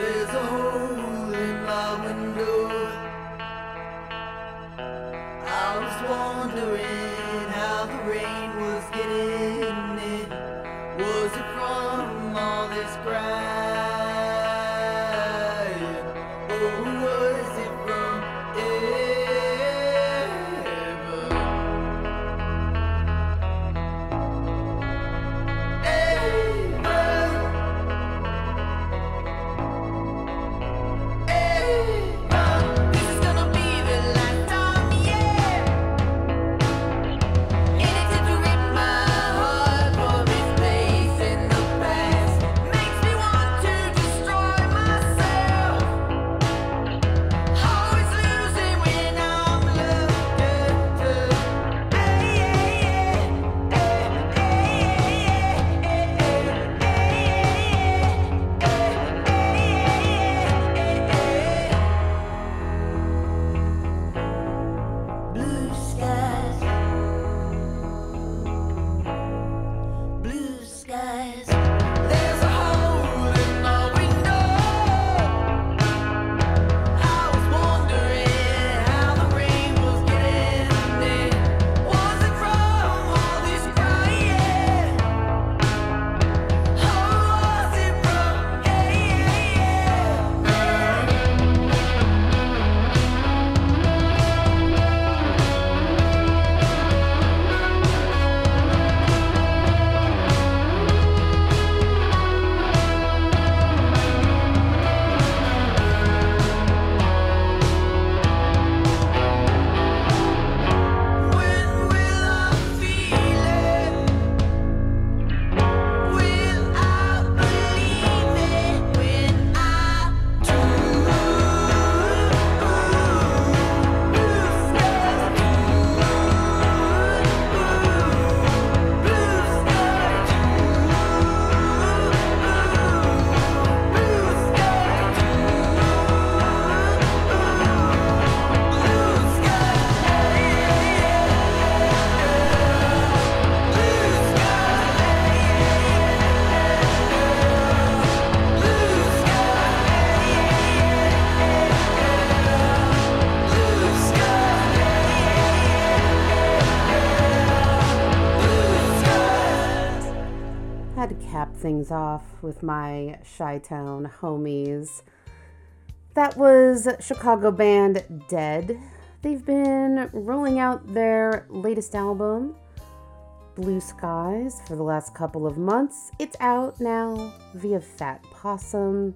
is a things off with my Chi Town homies. That was Chicago band Dehd. They've been rolling out their latest album, Blue Skies, for the last couple of months. It's out now via Fat Possum,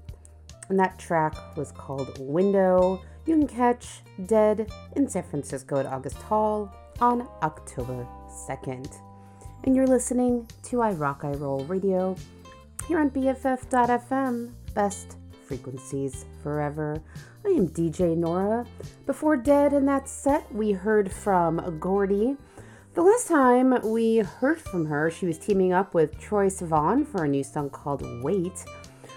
and that track was called Window. You can catch Dehd in San Francisco at August Hall on October 2nd. And you're listening to I Rock I Roll Radio here on BFF.FM, best frequencies forever. I am DJ Nora. Before Dehd in that set, we heard from Gordi. The last time we heard from her, she was teaming up with Troye Sivan for a new song called Wait,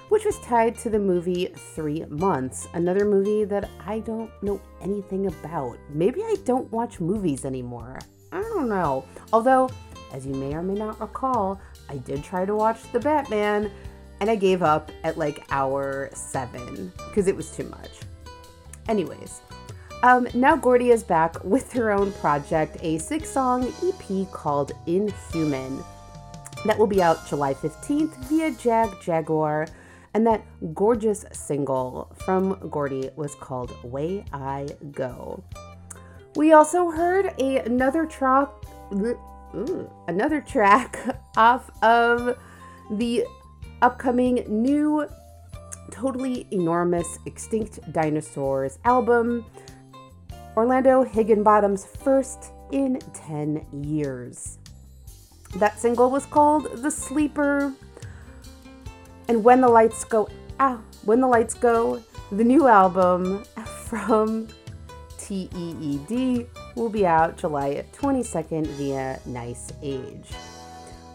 which was tied to the movie Three Months, another movie that I don't know anything about. Maybe I don't watch movies anymore. I don't know. Although, as you may or may not recall, I did try to watch The Batman and I gave up at like hour seven because it was too much. Anyways, um, now Gordi is back with her own project, a six song EP called Inhuman. That will be out July 15th via Jagjaguwar. And that gorgeous single from Gordi was called Way I Go. We also heard a, another track, ooh, another track [LAUGHS] off of the upcoming new, totally enormous Extinct Dinosaurs album, Orlando Higginbottom's first in 10 years. That single was called The Sleeper. And when the lights go out, when the lights go, the new album [LAUGHS] from TEED will be out July 22nd via Nice Age.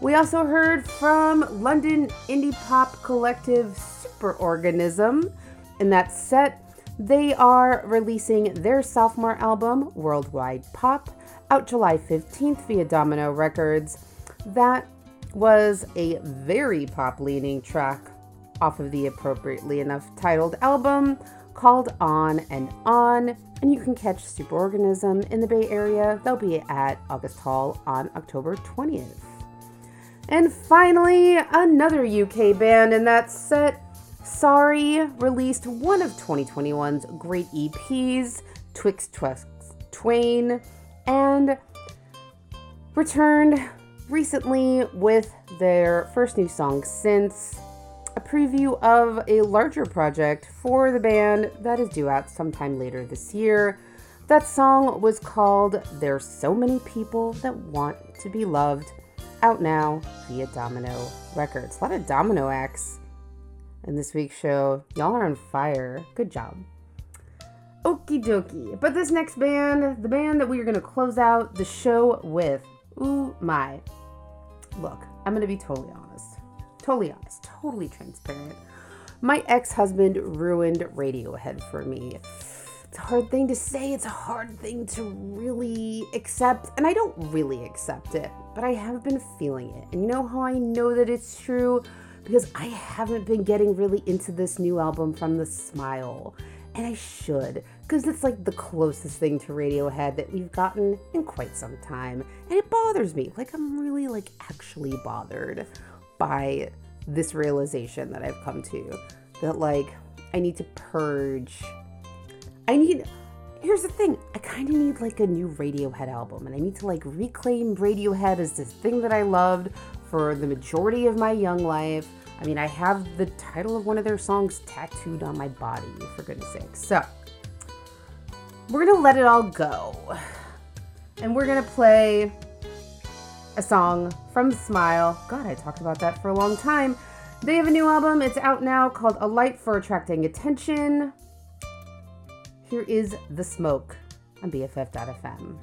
We also heard from London indie pop collective Superorganism. In that set, they are releasing their sophomore album, Worldwide Pop, out July 15th via Domino Records. That was a very pop leaning track off of the appropriately enough titled album called On and On. And you can catch Superorganism in the Bay Area. They'll be at August Hall on October 20th. And finally, another UK band in that set, Sorry, released one of 2021's great EPs, Twixt Twixt Twain, and returned recently with their first new song since a preview of a larger project for the band that is due out sometime later this year. That song was called There's So Many People That Want to Be Loved, out now via Domino Records. A lot of Domino acts in this week's show. Y'all are on fire. Good job. Okie dokie. But this next band, the band that we are going to close out the show with, ooh my. Look, I'm going to be totally honest. Totally honest. Totally transparent. My ex husband ruined Radiohead for me. It's a hard thing to say, it's a hard thing to really accept, and I don't really accept it, but I have been feeling it. And you know how I know that it's true? Because I haven't been getting really into this new album from The Smile. And I should, because it's like the closest thing to Radiohead that we've gotten in quite some time. And it bothers me. Like, I'm really, like, actually bothered by this realization that I've come to that, like, I need to purge I need. Here's the thing. I kind of need like a new Radiohead album, and I need to like reclaim Radiohead as this thing that I loved for the majority of my young life. I mean, I have the title of one of their songs tattooed on my body, for goodness sake. So, we're gonna let it all go, and we're gonna play a song from Smile. God, I talked about that for a long time. They have a new album. It's out now called A Light for Attracting Attention. Here is The Smoke on BFF.fm.